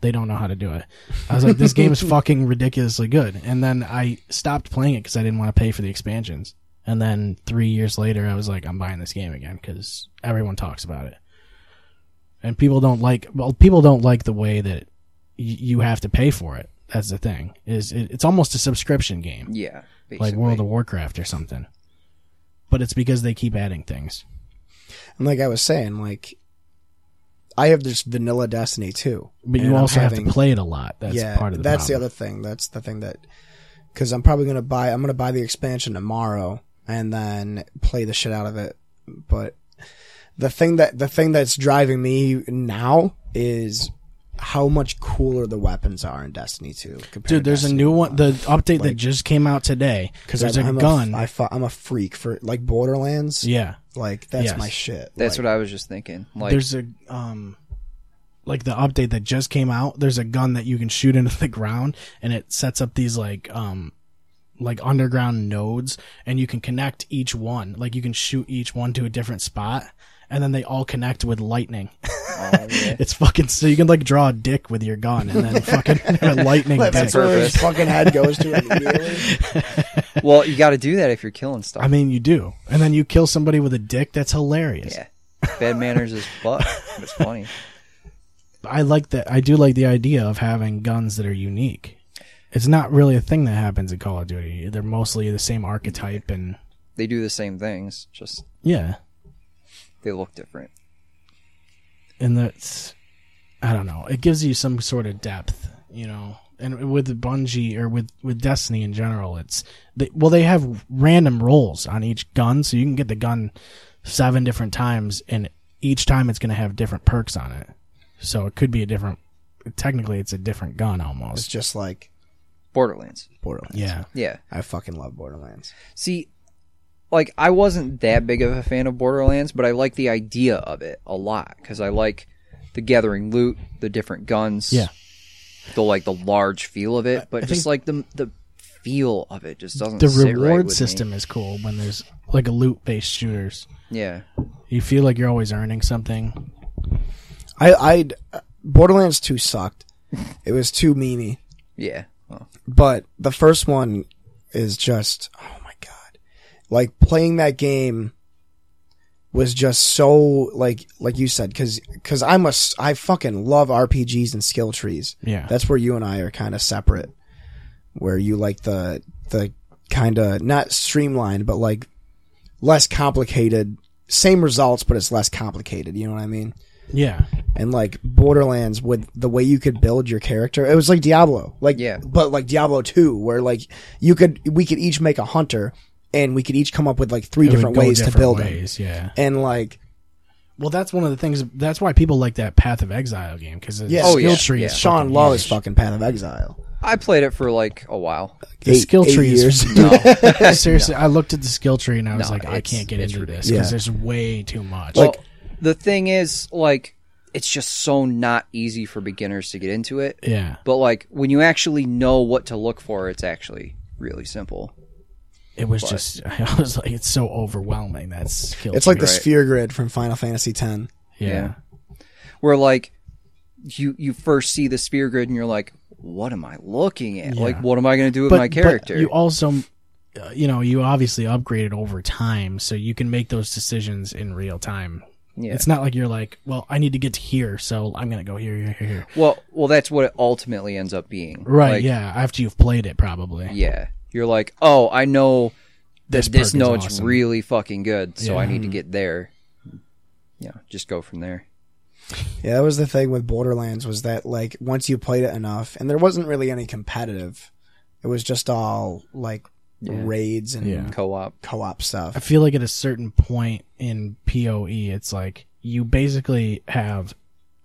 They don't know how to do it. I was like, this game is fucking ridiculously good. And then I stopped playing it because I didn't want to pay for the expansions. And then three years later, I was like, I'm buying this game again because everyone talks about it. And people don't like, well, people don't like the way that y- you have to pay for it. That's the thing. Is it, it's almost a subscription game yeah, basically. like World of Warcraft or something. But it's because they keep adding things. And like I was saying, like I have this vanilla Destiny too. But you I'm also have to play it a lot. That's yeah, part of the that's the other thing. That's the thing that because I'm probably gonna buy. I'm gonna buy the expansion tomorrow and then play the shit out of it. But the thing that the thing that's driving me now is how much cooler the weapons are in Destiny 2. compared Dude, to there's a new one. The update that just came out today. Because there's I'm, a I'm gun. A, I fu- I'm a freak for like Borderlands. yeah. Like that's Yes. my shit. That's like, what I was just thinking. Like, there's a um like the update that just came out. There's a gun that you can shoot into the ground and it sets up these like um like underground nodes and you can connect each one. Like you can shoot each one to a different spot and then they all connect with lightning. oh, yeah. It's fucking so you can like draw a dick with your gun and then fucking a lightning dick. That's where his purpose. fucking head goes to immediately. well, you got to do that if you're killing stuff. I mean, you do, and then you kill somebody with a dick. That's hilarious. yeah, bad manners is fuck. It's funny. I like that. I do like the idea of having guns that are unique. It's not really a thing that happens in Call of Duty. They're mostly the same archetype, and They do the same things, just yeah, they look different. and that's I don't know. It gives you some sort of depth, you know. And with Bungie or with with Destiny in general, it's they, well they have random rolls on each gun, so you can get the gun seven different times, and each time it's going to have different perks on it. So it could be a different. Technically, it's a different gun almost. It's just like Borderlands. Borderlands. Yeah, Yeah. I fucking love Borderlands. See, like I wasn't that big of a fan of Borderlands, but I like the idea of it a lot because I like the gathering loot, the different guns, Yeah. the like the large feel of it, but I just like the the feel of it just doesn't. the sit right reward with me. system is cool when there's like a loot based shooters. Yeah, You feel like you're always earning something. I I uh, Borderlands 2 sucked. It was too memey. yeah. But the first one is just oh my god. Like playing that game was just so like like you said cuz cuz I'm a I fucking love RPGs and skill trees. Yeah, That's where you and I are kind of separate. Where you like the the kind of not streamlined but like less complicated same results but it's less complicated, you know what I mean? Yeah, and like Borderlands with the way you could build your character. It was like Diablo, like Yeah. but like Diablo two, where like you could we could each make a hunter, and we could each come up with like three It different go ways to different build him, ways, Yeah. and like Well, that's one of the things. That's why people like that Path of Exile game because the Yeah. Oh, skill Oh, yeah, tree yeah. is Sean fucking loves huge. fucking Path of Exile. I played it for like a while. The Eight- skill eight tree years. is No, seriously. I looked at the skill tree and I was No, like, I can't get into this because Yeah. there's way too much. well, the thing is, like, it's just so not easy for beginners to get into it. yeah, But like when you actually know what to look for, it's actually really simple. it was just. I was like, it's so overwhelming. That skill. It's like the. Right. sphere grid from Final Fantasy X. yeah. Where like you you first see the sphere grid and you're like, what am I looking at? Like, what am I going to do with But, my character? but you also, uh, you know, you obviously upgraded over time, so you can make those decisions in real time. Yeah. It's not like you're like, well, I need to get to here, so I'm gonna go here, here, here, here. well, well, that's what it ultimately ends up being. Right? Like, yeah. After you've played it, probably. Yeah. You're like, oh, I know This that this perk is note's awesome. really fucking good, so I need to get there. Yeah, just go from there. Yeah, that was the thing with Borderlands was that like once you played it enough, and there wasn't really any competitive. It was just all like Yeah. raids and Yeah. Co-op. co-op stuff. I feel like at a certain point in PoE, it's like you basically have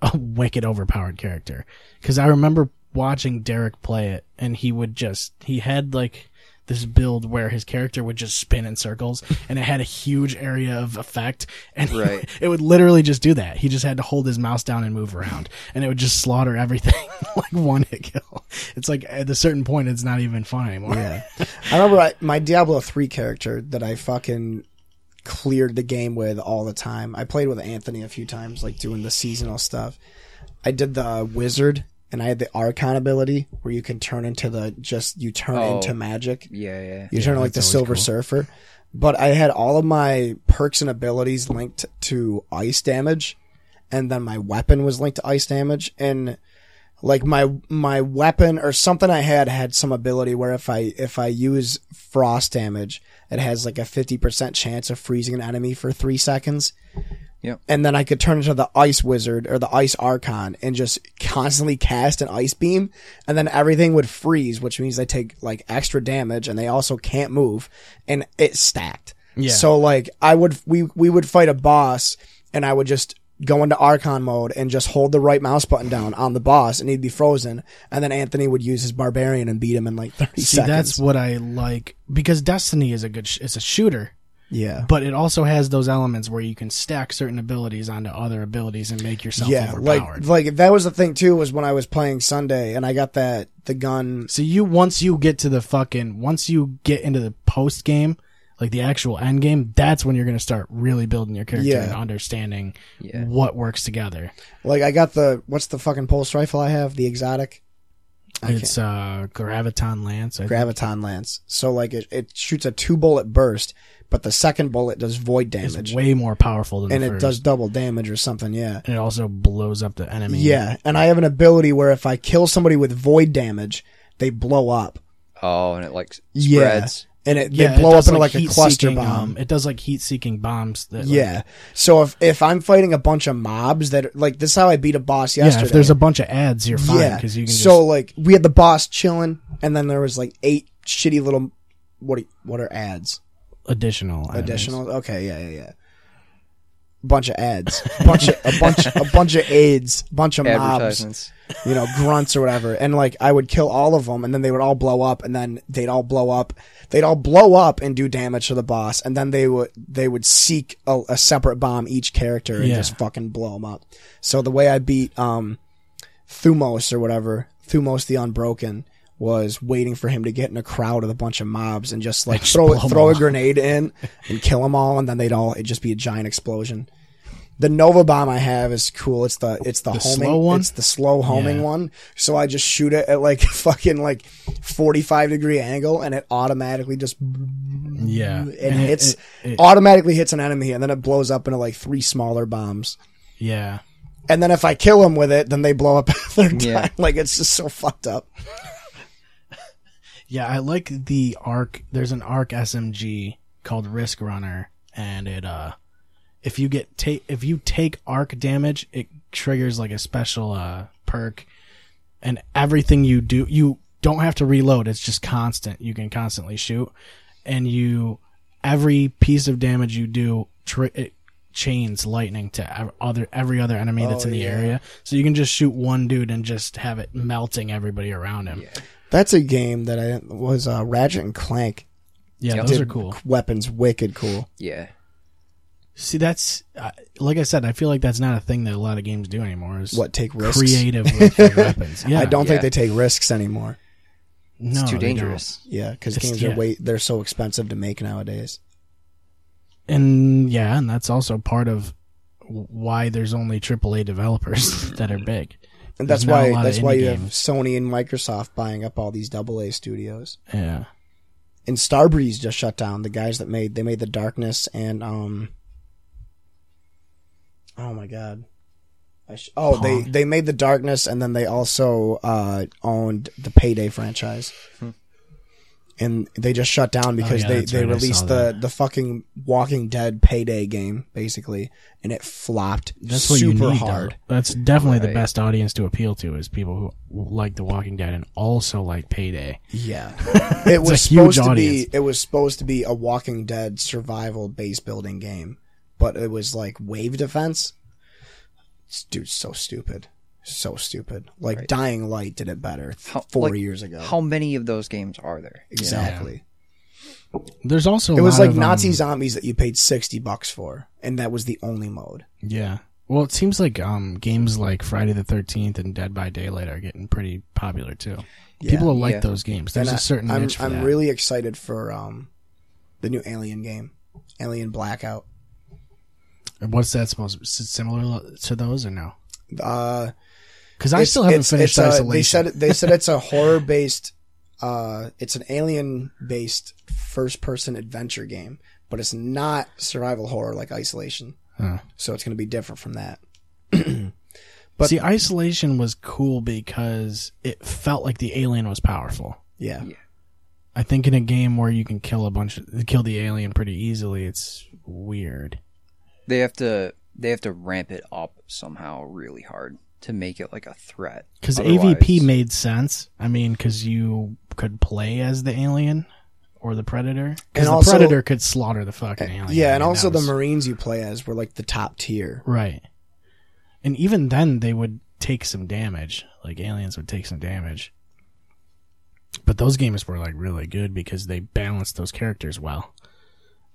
a wicked overpowered character. Because I remember watching Derek play it, and he would just he had like this build where his character would just spin in circles, and it had a huge area of effect, and he- it would literally just do that. He just had to hold his mouse down and move around, and it would just slaughter everything like one hit kill. It's like at a certain point, it's not even fun anymore. Yeah. I remember I, my Diablo 3 character that I fucking cleared the game with all the time. I played with Anthony a few times, like doing the seasonal stuff. I did the uh, wizard and I had the archon ability where you can turn into the just you turn Oh. into magic. Yeah, yeah. You turn like the silver cool. surfer. But I had all of my perks and abilities linked to ice damage, and then my weapon was linked to ice damage, and like my my weapon or something I had had some ability where if I if I use frost damage, it has like a fifty percent chance of freezing an enemy for three seconds. Yep. And then I could turn into the ice wizard or the ice archon and just constantly cast an ice beam and then everything would freeze, which means they take like extra damage and they also can't move and it stacked. Yeah. So like I would, we, we would fight a boss and I would just go into archon mode and just hold the right mouse button down on the boss and he'd be frozen. And then Anthony would use his barbarian and beat him in like 30 See, seconds. that's what I like because Destiny is a good, sh- it's a shooter, yeah. but it also has those elements where you can stack certain abilities onto other abilities and make yourself Yeah, overpowered. like like that was the thing too. Was when I was playing Sunday and I got that the gun so you once you get to the fucking once you get into the post game, like the actual end game, that's when you're gonna start really building your character Yeah. and understanding Yeah. what works together. Like I got the what's the fucking pulse rifle I have? The exotic I It's uh graviton lance. I think. graviton lance. So like it, it shoots a two bullet burst, but the second bullet does void damage. It's way more powerful than and the it first. does double damage or something, yeah. And it also blows up the enemy. Yeah. And I have an ability where if I kill somebody with void damage, they blow up. Oh, and it like s- Yeah. And it Yeah, they it blow up does, into like, a cluster heat-seeking, bomb. Um, it does like heat seeking bombs. That, like- yeah. So if if I'm fighting a bunch of mobs that like this is how I beat a boss yesterday. yeah. If there's a bunch of ads, you're fine because you can just so like we had the boss chilling, and then there was like eight shitty little what are, what are ads? Additional enemies. Additional? Okay, yeah, yeah, yeah. Bunch of ads, bunch of a bunch a bunch of aids, bunch of mobs, you know, grunts or whatever, and like I would kill all of them, and then they would all blow up, and then they'd all blow up, they'd all blow up and do damage to the boss, and then they would they would seek a, a separate bomb each character and Yeah. just fucking blow them up. So the way I beat um Thumos or whatever, Thumos the Unbroken, was waiting for him to get in a crowd with a bunch of mobs and just like Just throw throw a grenade in and kill them all, and then they'd all it'd just be a giant explosion. The Nova bomb I have is cool. It's the it's the, The homing slow one? It's the slow homing Yeah. one. So I just shoot it at like fucking like forty five degree angle, and it automatically just Yeah, it And hits it- it- automatically hits an enemy, and then it blows up into like three smaller bombs. yeah. And then if I kill them with it, then they blow up a third Yeah. time. Like it's just so fucked up. Yeah, I like the arc. There's an arc SMG called Risk Runner, and it uh, if you get take if you take arc damage, it triggers like a special uh perk, and everything you do, you don't have to reload. It's just constant. You can constantly shoot, and you every piece of damage you do, tri- it chains lightning to other every other enemy that's Oh, in the yeah. area. So you can just shoot one dude and just have it melting everybody around him. That's a game that I was uh, Ratchet and Clank. Yeah, Yep. those are cool. Weapons wicked cool. Yeah. See, that's uh, like I said. I feel like that's not a thing that a lot of games do anymore. Is What take risks? creative with their weapons? Yeah, I don't think they take risks anymore. No, It's too they dangerous. Yeah, because games yeah. are way they're so expensive to make nowadays. And yeah, and that's also part of why there's only AAA developers that are big. And that's why that's why indie you have. Sony and Microsoft buying up all these double A studios. Yeah, And Starbreeze just shut down. The guys that made they made the Darkness and um. Oh my god. I sh- oh, they they made the Darkness and then they also uh, owned the Payday franchise. And they just shut down oh, because Oh, yeah, they, they right, released the, that. the fucking Walking Dead Payday game basically, and it flopped that's what super you need. hard. Though. That's definitely the best audience to appeal to is people who like The Walking Dead and also like Payday. Yeah, it was a huge supposed to audience. be. It was supposed to be a Walking Dead survival base building game, but it was like wave defense. dude, so stupid, so stupid. Like Right. Dying Light did it better th- How- four like, years ago. How many of those games are there? exactly. There's also a It was lot like of, Nazi um, zombies that you paid sixty bucks for, and that was the only mode. Yeah. Well, it seems like um, games like Friday the Thirteenth and Dead by Daylight are getting pretty popular too. Yeah. People will like Yeah. those games. There's And a certain I, am niche for I'm that. really excited for um, the new Alien game, Alien Blackout. What's that supposed to be? Similar to those or no? Uh, Because I still haven't it's- finished it's a- Isolation. They said they said it's a horror based. Uh, it's an alien based first person adventure game, but it's not survival horror like Isolation. Huh. So it's going to be different from that. but- See, Isolation was cool because it felt like the alien was powerful. Yeah, I think in a game where you can kill a bunch, of, kill the alien pretty easily, it's weird. They have to they have to ramp it up somehow really hard to make it like a threat. Because AVP made sense. I mean, because you could play as the alien or the predator. Because And the also- predator could slaughter the fucking eh, alien. yeah, I and also that the Marines you play as were like the top tier. right. And even then, they would take some damage. Like aliens would take some damage. But those games were like really good because they balanced those characters well,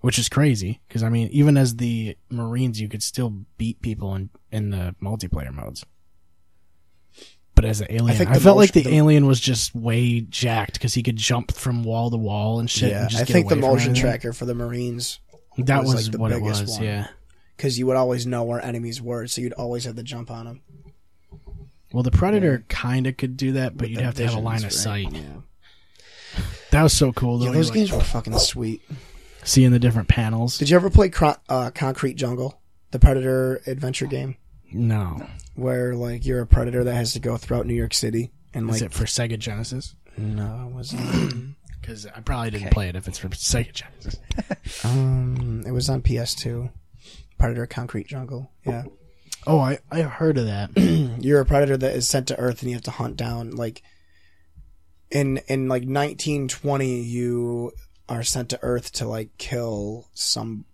which is crazy. Because I mean, even as the Marines, you could still beat people in in the multiplayer modes. But as an alien, I, the felt like the, the- alien was just way jacked because he could jump from wall to wall and shit. yeah, and I think the motion tracker for the Marines that was, was, like, the what it biggest was. one. Yeah. because you would always know where enemies were, so you'd always have to jump on them. Well, the predator kind of could do that, but you'd have to have a line of sight. Yeah, That was so cool though. yeah those like, games were fucking sweet. seeing the different panels. Did you ever play Cro- uh, Concrete Jungle, the Predator adventure game, no, where like you're a predator that has to go throughout New York City and is it for Sega Genesis? no, it wasn't. Because I probably didn't Okay. play it if it's for Sega Genesis. um, it was on PS2. Predator Concrete Jungle. Yeah, Oh, I I heard of that. you're a predator that is sent to Earth and you have to hunt down like in in like 1920 you are sent to Earth to like kill some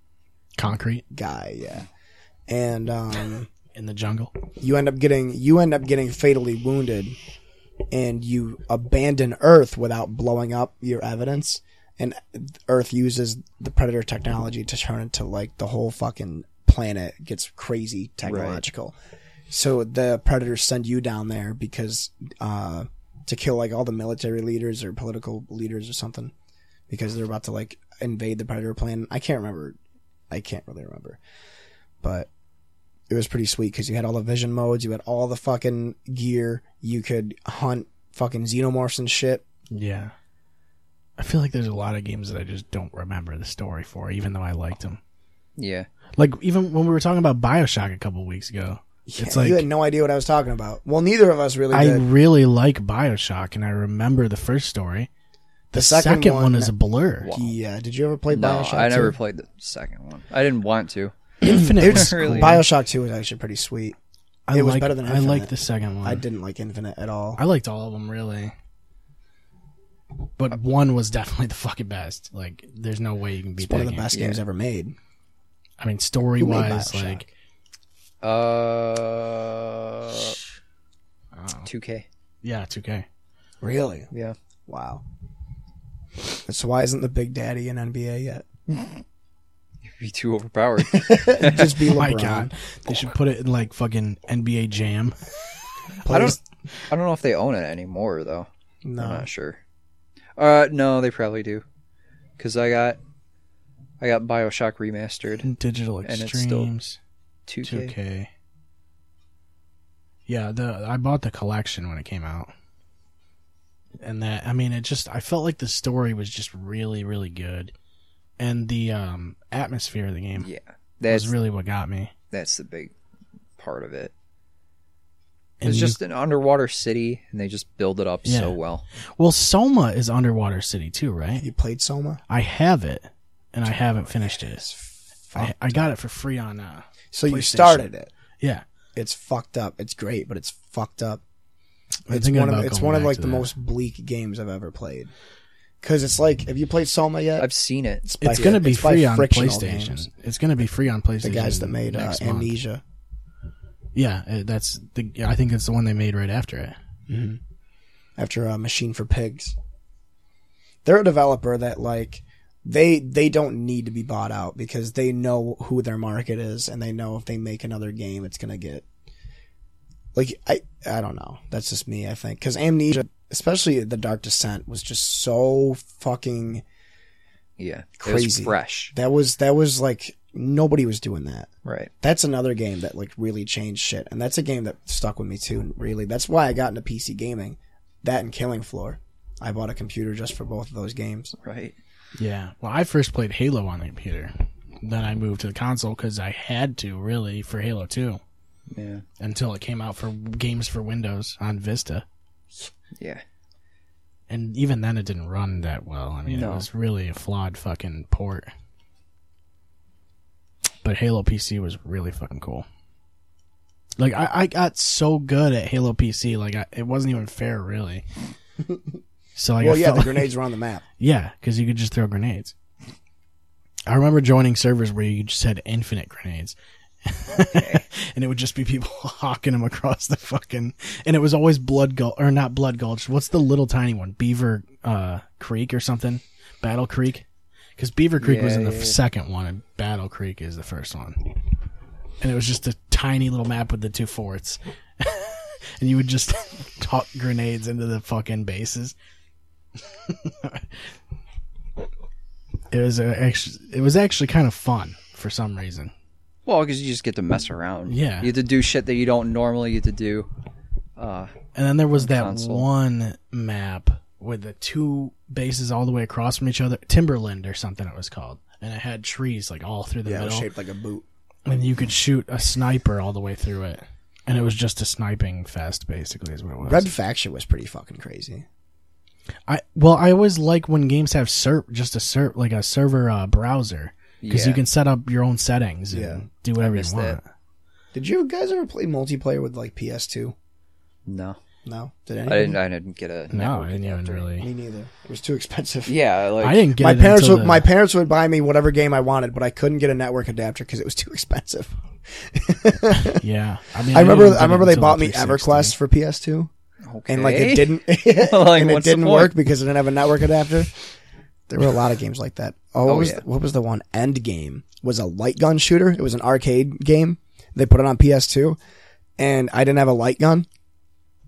Concrete guy. Yeah, and um. in the jungle. you end up getting you end up getting fatally wounded and you abandon earth without blowing up your evidence. And earth uses the predator technology to turn into like the whole fucking planet gets crazy technological. So the predators send you down there because uh to kill like all the military leaders or political leaders or something because they're about to like invade the predator planet. i can't remember. I can't really remember. But it was pretty sweet because you had all the vision modes, you had all the fucking gear, you could hunt fucking xenomorphs and shit. Yeah. I feel like there's a lot of games that I just don't remember the story for, even though I liked them. Yeah. Like even when we were talking about Bioshock a couple weeks ago, it's like you had no idea what I was talking about. Well, neither of us really I did. really like Bioshock, and I remember the first story. The, The second, second one, one- is a blur. Yeah, did you ever play No, Bioshock? I never 2? played the second one. I didn't want to. Infinite was really- cool. Bioshock Two was actually pretty sweet. I it was like- better than Infinite. I like the second one. I didn't like Infinite at all. I liked all of them really, but one was definitely the fucking best. Like, there's no way you can beat It's one of the game. best Yeah. games ever made. I mean, story Who wise, like, Uh, oh, 2K. yeah, 2K. Really? Yeah. Wow. So why isn't the Big Daddy in NBA yet? Be too overpowered. Just be Oh LeBron. my god, they should put it in like fucking NBA Jam. I don't. I don't know if they own it anymore though. No. I'm not sure. Uh, no, they probably do. Cause I got, I got Bioshock remastered. Digital And it's still- Extremes, 2K. 2K. Yeah, the I bought the collection when it came out. And that I mean it just I felt like the story was just really really good. And the um atmosphere of the game Yeah, was that's really what got me. that's the big part of it. It's you- just an underwater city, and they just build it up Yeah. so well. well Soma is underwater city too, right? You played Soma? I have it and I haven't finished it. I, I got it for free on uh So you started it. yeah. It's fucked up. It's great, but it's fucked up. I'm It's one of it's one of like the that. most bleak games I've ever played. Because it's like, have you played Soma yet? I've seen it. by- It's going to be free on PlayStation. Games. It's going to be free on PlayStation. The guys that made uh, next month. Amnesia. Yeah, uh, that's the. I think it's the one they made right after it. after uh, Machine for Pigs. They're a developer that like they they don't need to be bought out because they know who their market is and they know if they make another game it's gonna get like I I don't know that's just me I think because Amnesia especially the Dark Descent was just so fucking Yeah, Crazy. fresh, that was that was like nobody was doing that right? that's another game that like really changed shit and that's a game that stuck with me too really that's why i got into pc gaming that and killing floor i bought a computer just for both of those games Right. Yeah. Well, I first played Halo on the computer. Then I moved to the console because I had to really for Halo Two Yeah. until it came out for games for Windows on Vista. Yeah. And even then, it didn't run that well. I mean, No. it was really a flawed fucking port. But Halo PC was really fucking cool. Like I, I got so good at Halo PC, like I, it wasn't even fair, really. So like, well I yeah felt the grenades were on the map yeah, because you could just throw grenades. I remember joining servers where you just had infinite grenades. and it would just be people hawking them across the fucking and it was always blood gulch or not blood gulch what's the little tiny one? Beaver uh creek or something? Battle creek? Because beaver creek was in the Yeah, yeah, yeah. second one and battle creek is the first one. And it was just a tiny little map with the two forts. And you would just talk grenades into the fucking bases. It was a, actually it was actually kind of fun for some reason Well, because you just get to mess around. Yeah. You get to do shit that you don't normally get to do. Uh, And then there was that console. one map with the two bases all the way across from each other, Timberland or something it was called, and it had trees like all through the yeah it was middle, shaped like a boot and you could shoot a sniper all the way through it, and it was just a sniping fest, basically, is what it was. red faction was pretty fucking crazy I well, I always like when games have serp, just a serp, like a server uh, browser because you can set up your own settings and Yeah. do whatever you missed want. that. did you guys ever play multiplayer with like ps2 no, no did I anyone? didn't. I didn't get a. No, I didn't even really. me neither it was too expensive Yeah, like I didn't get my it parents until would the- my parents would buy me whatever game I wanted, but I couldn't get a network adapter because it was too expensive. Yeah, I mean, I remember I remember they bought me EverQuest for PS2, Okay. and like it didn't, Like, and it didn't work because it didn't have a network adapter. There were a lot of games like that. Oh, what Oh, was yeah. the, what was the one? End Game was a light gun shooter. It was an arcade game. They put it on PS2, and I didn't have a light gun,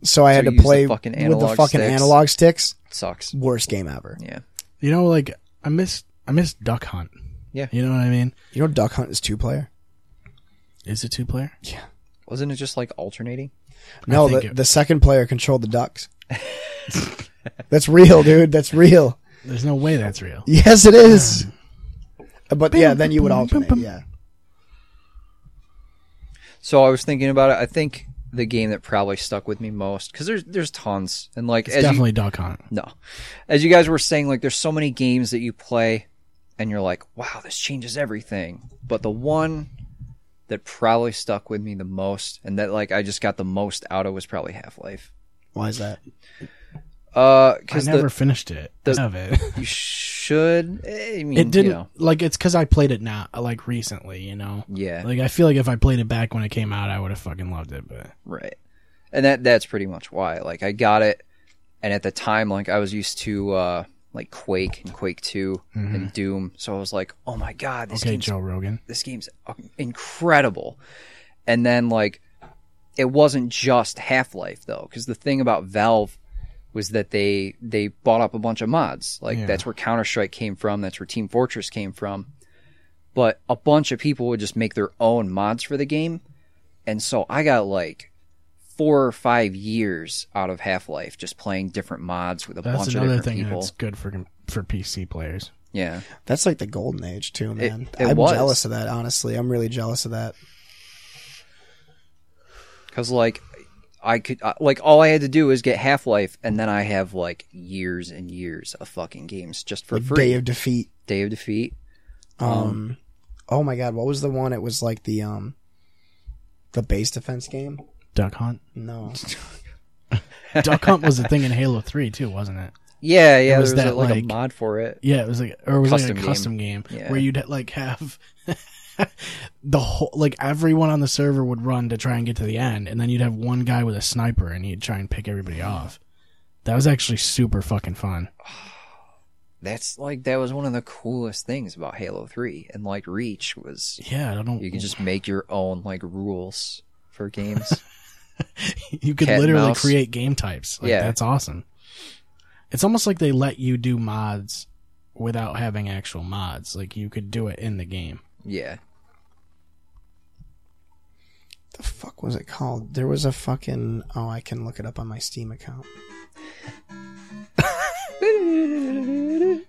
so I had to used the play fucking with the fucking sticks? analog sticks. sucks. Worst game ever. Yeah. You know, like I miss I miss Duck Hunt. Yeah. You know what I mean? You know, Duck Hunt is two player. Is it two player? Yeah. Wasn't it just like alternating? No, the, it- the second player controlled the ducks. That's real, dude. That's real. There's no way that's real. Yes, it is. Uh, but yeah, then you would alternate. Yeah. So I was thinking about it. I think the game that probably stuck with me most because there's there's tons and like It's as you, definitely Duck Hunt. no, as you guys were saying, like there's so many games that you play and you're like, wow, this changes everything. But the one that probably stuck with me the most and that like I just got the most out of was probably Half Life. Why is that? Uh, I because never finished it. the- of it. you should. eh, I mean, It didn't You know, like it's because I played it now, like recently. You know, yeah, like I feel like if I played it back when it came out, I would have fucking loved it. But Right. And that that's pretty much why. Like I got it and at the time like I was used to uh like Quake and Quake 2 and Doom. So I was like, "Oh my god, this okay, game's Joe Rogan. this game's incredible." And then like it wasn't just Half-Life though cuz the thing about Valve was that they they bought up a bunch of mods. Like Yeah. that's where Counter-Strike came from, that's where Team Fortress came from. But a bunch of people would just make their own mods for the game. And so I got like four or five years out of Half Life just playing different mods with a That's bunch of another different thing people. that's good for for PC players. Yeah. That's like the golden age too, man. it I'm was. jealous of that. Honestly, I'm really jealous of that. Because, like, I could, uh, like, all I had to do is get Half Life, and then I have, like, years and years of fucking games just for Like free. Day of Defeat. Day of Defeat. Um, oh my god, what was the one? It was like the um, the base defense game. Duck Hunt. No, Duck Hunt was a thing in Halo Three too, wasn't it? Yeah, yeah, was there was that, a, like, like- a mod for it. Yeah, it was like or it was Custom like a game. custom game Yeah. where you'd like have the whole like everyone on the server would run to try and get to the end, and then you'd have one guy with a sniper, and he'd try and pick everybody off. That was actually super fucking fun. That's like that was one of the coolest things about Halo 3 and like Reach was Yeah, I don't know. you could just make your own like rules for games. you could cat literally create game types. Like, Yeah. that's awesome. It's almost like they let you do mods without having actual mods. Like you could do it in the game. Yeah. the fuck was it called? There was a fucking. Oh, I can look it up on my Steam account.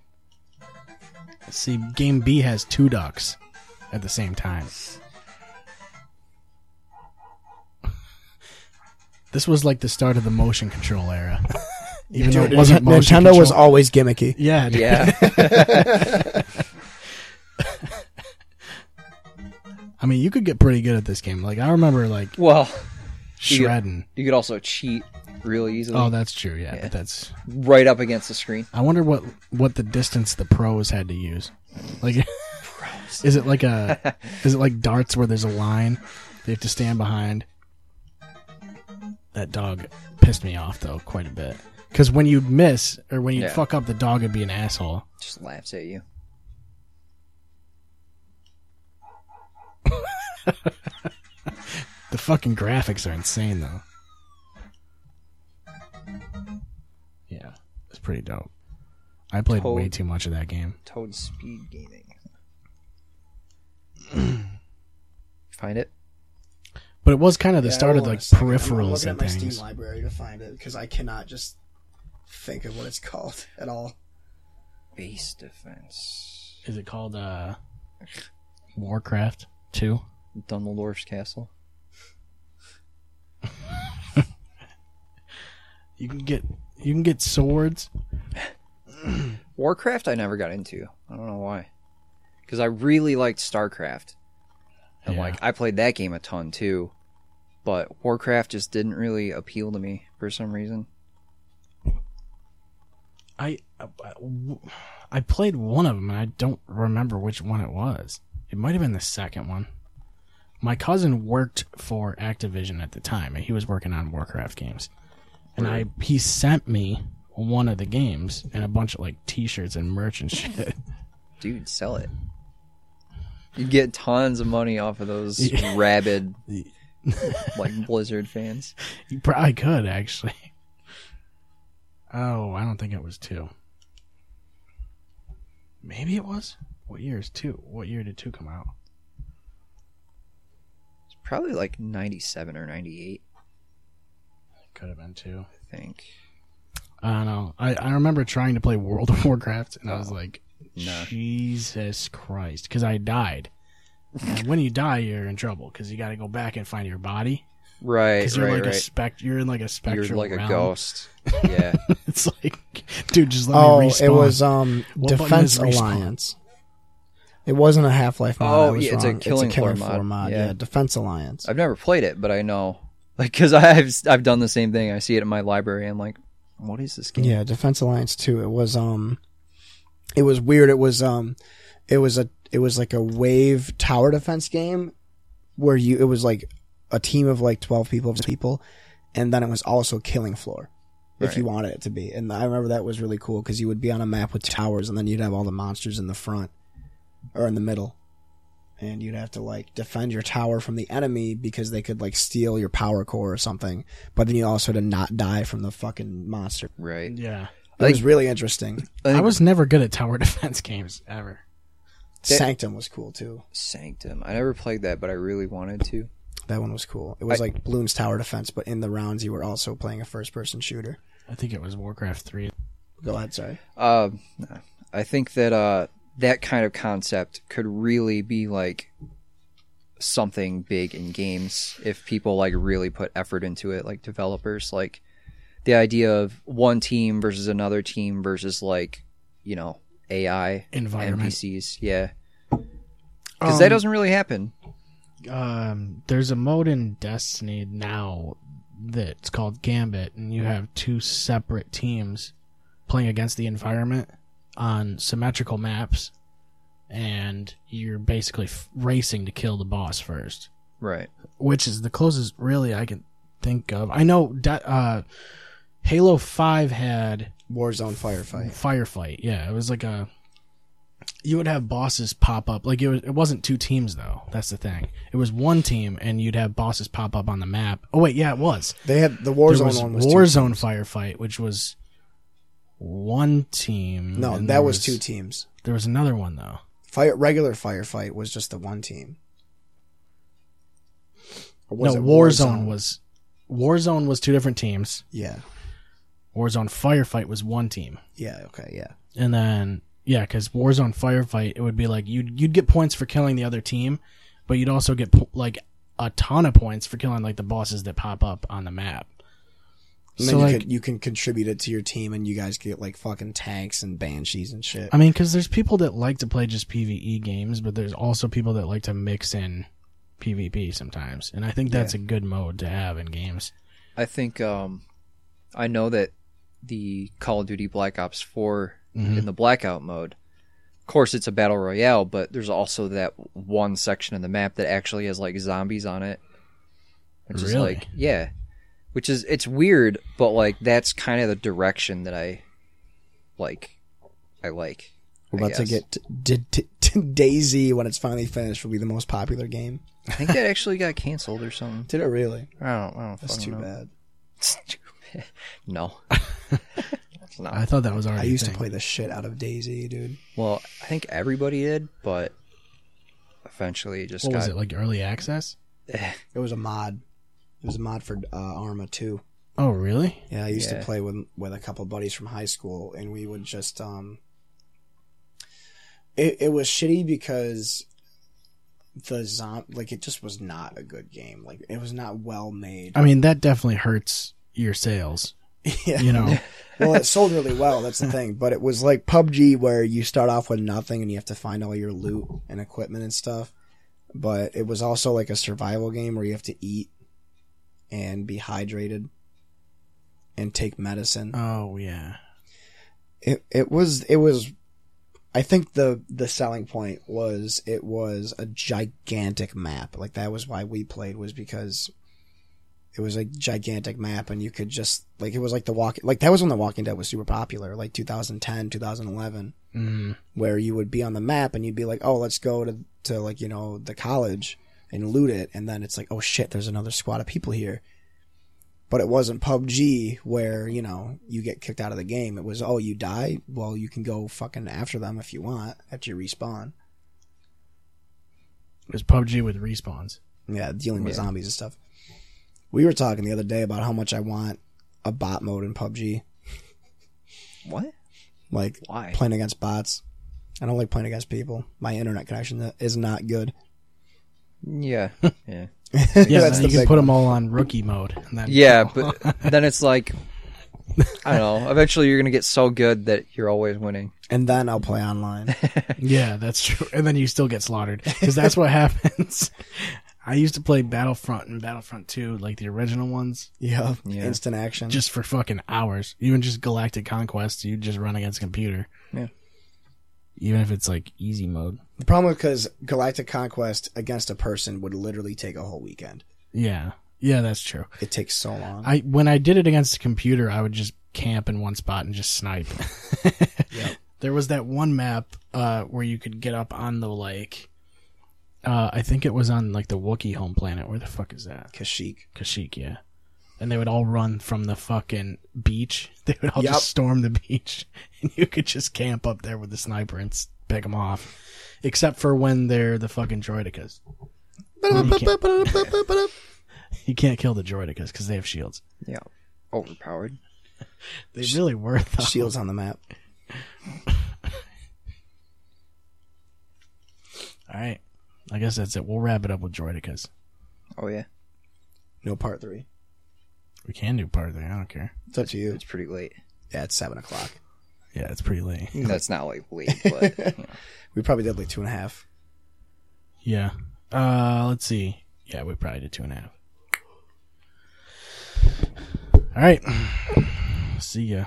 See, game B has two ducks at the same time. This was like the start of the motion control era. Even though it wasn't Nintendo motion was always gimmicky. yeah, dude. Yeah. I mean, you could get pretty good at this game. Like I remember, like well, You get- shredding. you could also cheat real easily. Oh, that's true. Yeah, Yeah. but that's. right up against the screen. I wonder what what the distance the pros had to use. Like, is it like a is it like darts where there's a line they have to stand behind? That dog pissed me off though quite a bit because when you'd miss or when you'd Yeah. fuck up, the dog would be an asshole. Just laughs at you. The fucking graphics are insane though. Yeah, it's pretty dope. I played way too much of that game. Toad Speed Gaming. Find it? But it was kind of the Yeah, start of like a second. I'm- I'm peripherals looking and at my things. Steam library to find it because I cannot just think of what it's called at all. Base Defense. Is it called uh Warcraft 2? Dumbledore's Castle. You can get you can get swords. Warcraft I never got into. I don't know why. Because I really liked StarCraft. And Yeah. like I played that game a ton too. But Warcraft just didn't really appeal to me for some reason. I I played one of them and I don't remember which one it was. It might have been the second one. My cousin worked for Activision at the time and he was working on Warcraft games. And I he sent me one of the games and a bunch of like t-shirts and merch and shit. Dude, sell it. You'd get tons of money off of those rabid like Blizzard fans. You probably could actually. Oh, I don't think it was two. Maybe it was. What year is two? What year did two come out? It's probably like 97 or 98, Could have been two. I think. I don't know. I, I remember trying to play World of Warcraft, and I was like, No. Jesus Christ, because I died. and when you die, you're in trouble because you got to go back and find your body. Right, Because you're right, like a right. spect. You're in like a spectral. You're like a realm. ghost. Yeah. it's like, dude, just let Oh, me respawn. it was um What button Defense is respawn? Alliance. It wasn't a Half Life mod. Oh, yeah, it's a wrong. Killing Floor Floor mod. Yeah. Yeah. Defense Alliance. I've never played it, but I know. Like, because I've, I've done the same thing. I see it in my library. I'm like, what is this game? Yeah, Defense Alliance too. It was um, it was weird. It was um, it was a it was like a wave tower defense game where you it was like a team of like twelve people people, and then it was also Killing Floor. If Right. you wanted it to be, and I remember that was really cool because you would be on a map with towers, and then you'd have all the monsters in the front or in the middle, and you'd have to like defend your tower from the enemy because they could like steal your power core or something. But then you also had to not die from the fucking monster. Right. Yeah. It was really interesting. I was never good at tower defense games ever. That- Sanctum was cool too. Sanctum. I never played that, but I really wanted to. That one was cool. It was I- like Bloons Tower Defense, but in the rounds you were also playing a first person shooter. I think it was Warcraft three. Go ahead, sorry. Uh, I think that uh, that kind of concept could really be like something big in games if people like really put effort into it, like developers. Like the idea of one team versus another team versus like you know AI Environment. NPCs. Yeah, because that Um, doesn't really happen. um, there's a mode in Destiny now that's called Gambit, and you have two separate teams playing against the environment on symmetrical maps, and you're basically f- racing to kill the boss first, Right. which is the closest really I can think of. I know that uh, Halo Five had Warzone firefight. firefight. Yeah, it was like a. You would have bosses pop up. Like it was. It wasn't two teams though. That's the thing. It was one team, and you'd have bosses pop up on the map. Oh wait, yeah, it was. They had the Warzone was one was Warzone firefight, which was one team. No, that there was, two teams. There was another one though. Fire regular firefight was just the one team. Or no, it Warzone, was. Warzone was two different teams. Yeah. Warzone firefight was one team. Yeah. Okay. Yeah. And then yeah, because Warzone firefight, it would be like you'd you'd get points for killing the other team, but you'd also get po- like a ton of points for killing like the bosses that pop up on the map. And so then you like, can you can contribute it to your team, and you guys get like fucking tanks and banshees and shit. I mean, because there's people that like to play just PVE games, but there's also people that like to mix in PvP sometimes, and I think that's a good mode to have in games. I think um, I know that the Call of Duty Black Ops 4 in the blackout mode. Of course, it's a battle royale, but there's also that one section of the map that actually has like zombies on it, which is like yeah, which is it's weird, but like that's kind of the direction that I like. I like. We're I about to guess. get t- d- t- DayZ when it's finally finished will be the most popular game. I think that actually got canceled or something. Did it really? I don't. I don't. That's too know. bad. no. It's not. I thought that was already. I a used to thing. play the shit out of DayZ, dude. Well, I think everybody did, but eventually it just What got was it like early access? Eh. It was a mod. It was a mod for uh, Arma 2. Oh, really? Yeah, I used Yeah. to play with with a couple buddies from high school, and we would just um. It it was shitty because the zom like it just was not a good game. Like it was not well made. I mean, that definitely hurts your sales. yeah. You know, well, it sold really well. That's the thing. But it was like PUBG, where you start off with nothing and you have to find all your loot and equipment and stuff. But it was also like a survival game where you have to eat and be hydrated and take medicine. oh yeah. it it was it was I think the the selling point was it was a gigantic map. Like that was why we played was because it was a gigantic map and you could just like it was like the walk like that was when the Walking Dead was super popular, like 2010, 2011, Mm. where you would be on the map and you'd be like, "Oh, let's go to to like, you know, the college and loot it." And then it's like, "Oh shit, there's another squad of people here." But it wasn't PUBG where, you know, you get kicked out of the game. It was, oh, you die? Well, you can go fucking after them if you want, after you respawn. It was PUBG with respawns. Yeah, dealing with Yeah. zombies and stuff. We were talking the other day about how much I want a bot mode in PUBG. what? Like, Why? playing against bots. I don't like playing against people. My internet connection is not good. Yeah, yeah, Yeah, That's the you can big put one. them all on rookie mode. And then yeah. But then it's like, I don't know. Eventually, you're gonna get so good that you're always winning. And then I'll play online. Yeah, that's true. And then you still get slaughtered because that's what happens. I used to play Battlefront and Battlefront 2, like the original ones, yeah, Yeah. instant action. just for fucking hours. Even just Galactic Conquest, you just run against a computer. Yeah. Even if it's like easy mode. The problem is because Galactic Conquest against a person would literally take a whole weekend. Yeah. Yeah, that's true. It takes so long. I when I did it against a computer, I would just camp in one spot and just snipe. Yep. There was that one map uh, where you could get up on the like. Uh, I think it was on like the Wookiee home planet. Where the fuck is that? Kashyyyk. Kashyyyk, yeah. And they would all run from the fucking beach. They would all Yep. just storm the beach, and you could just camp up there with the sniper and pick them off. Except for when they're the fucking droidekas. You can't, you can't kill the droidekas because they have shields. Yeah, overpowered. They really were. Though. Shields on the map. All right. I guess that's it. We'll wrap it up with droidekas. Oh yeah, No part three. We can do part three. I don't care. It's up to you. it's pretty late. Yeah, it's seven o'clock. Yeah, it's pretty late. That's not like late, but you know. We probably did like two and a half. Yeah. Uh, let's see. Yeah, we probably did two and a half. All right. See ya.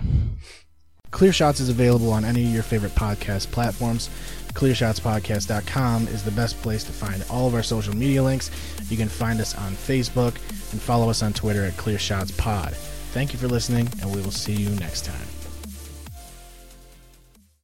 Clear Shots is available on any of your favorite podcast platforms. ClearShotsPodcast.com is the best place to find all of our social media links. You can find us on Facebook and follow us on Twitter at ClearShotsPod. Thank you for listening, and we will see you next time.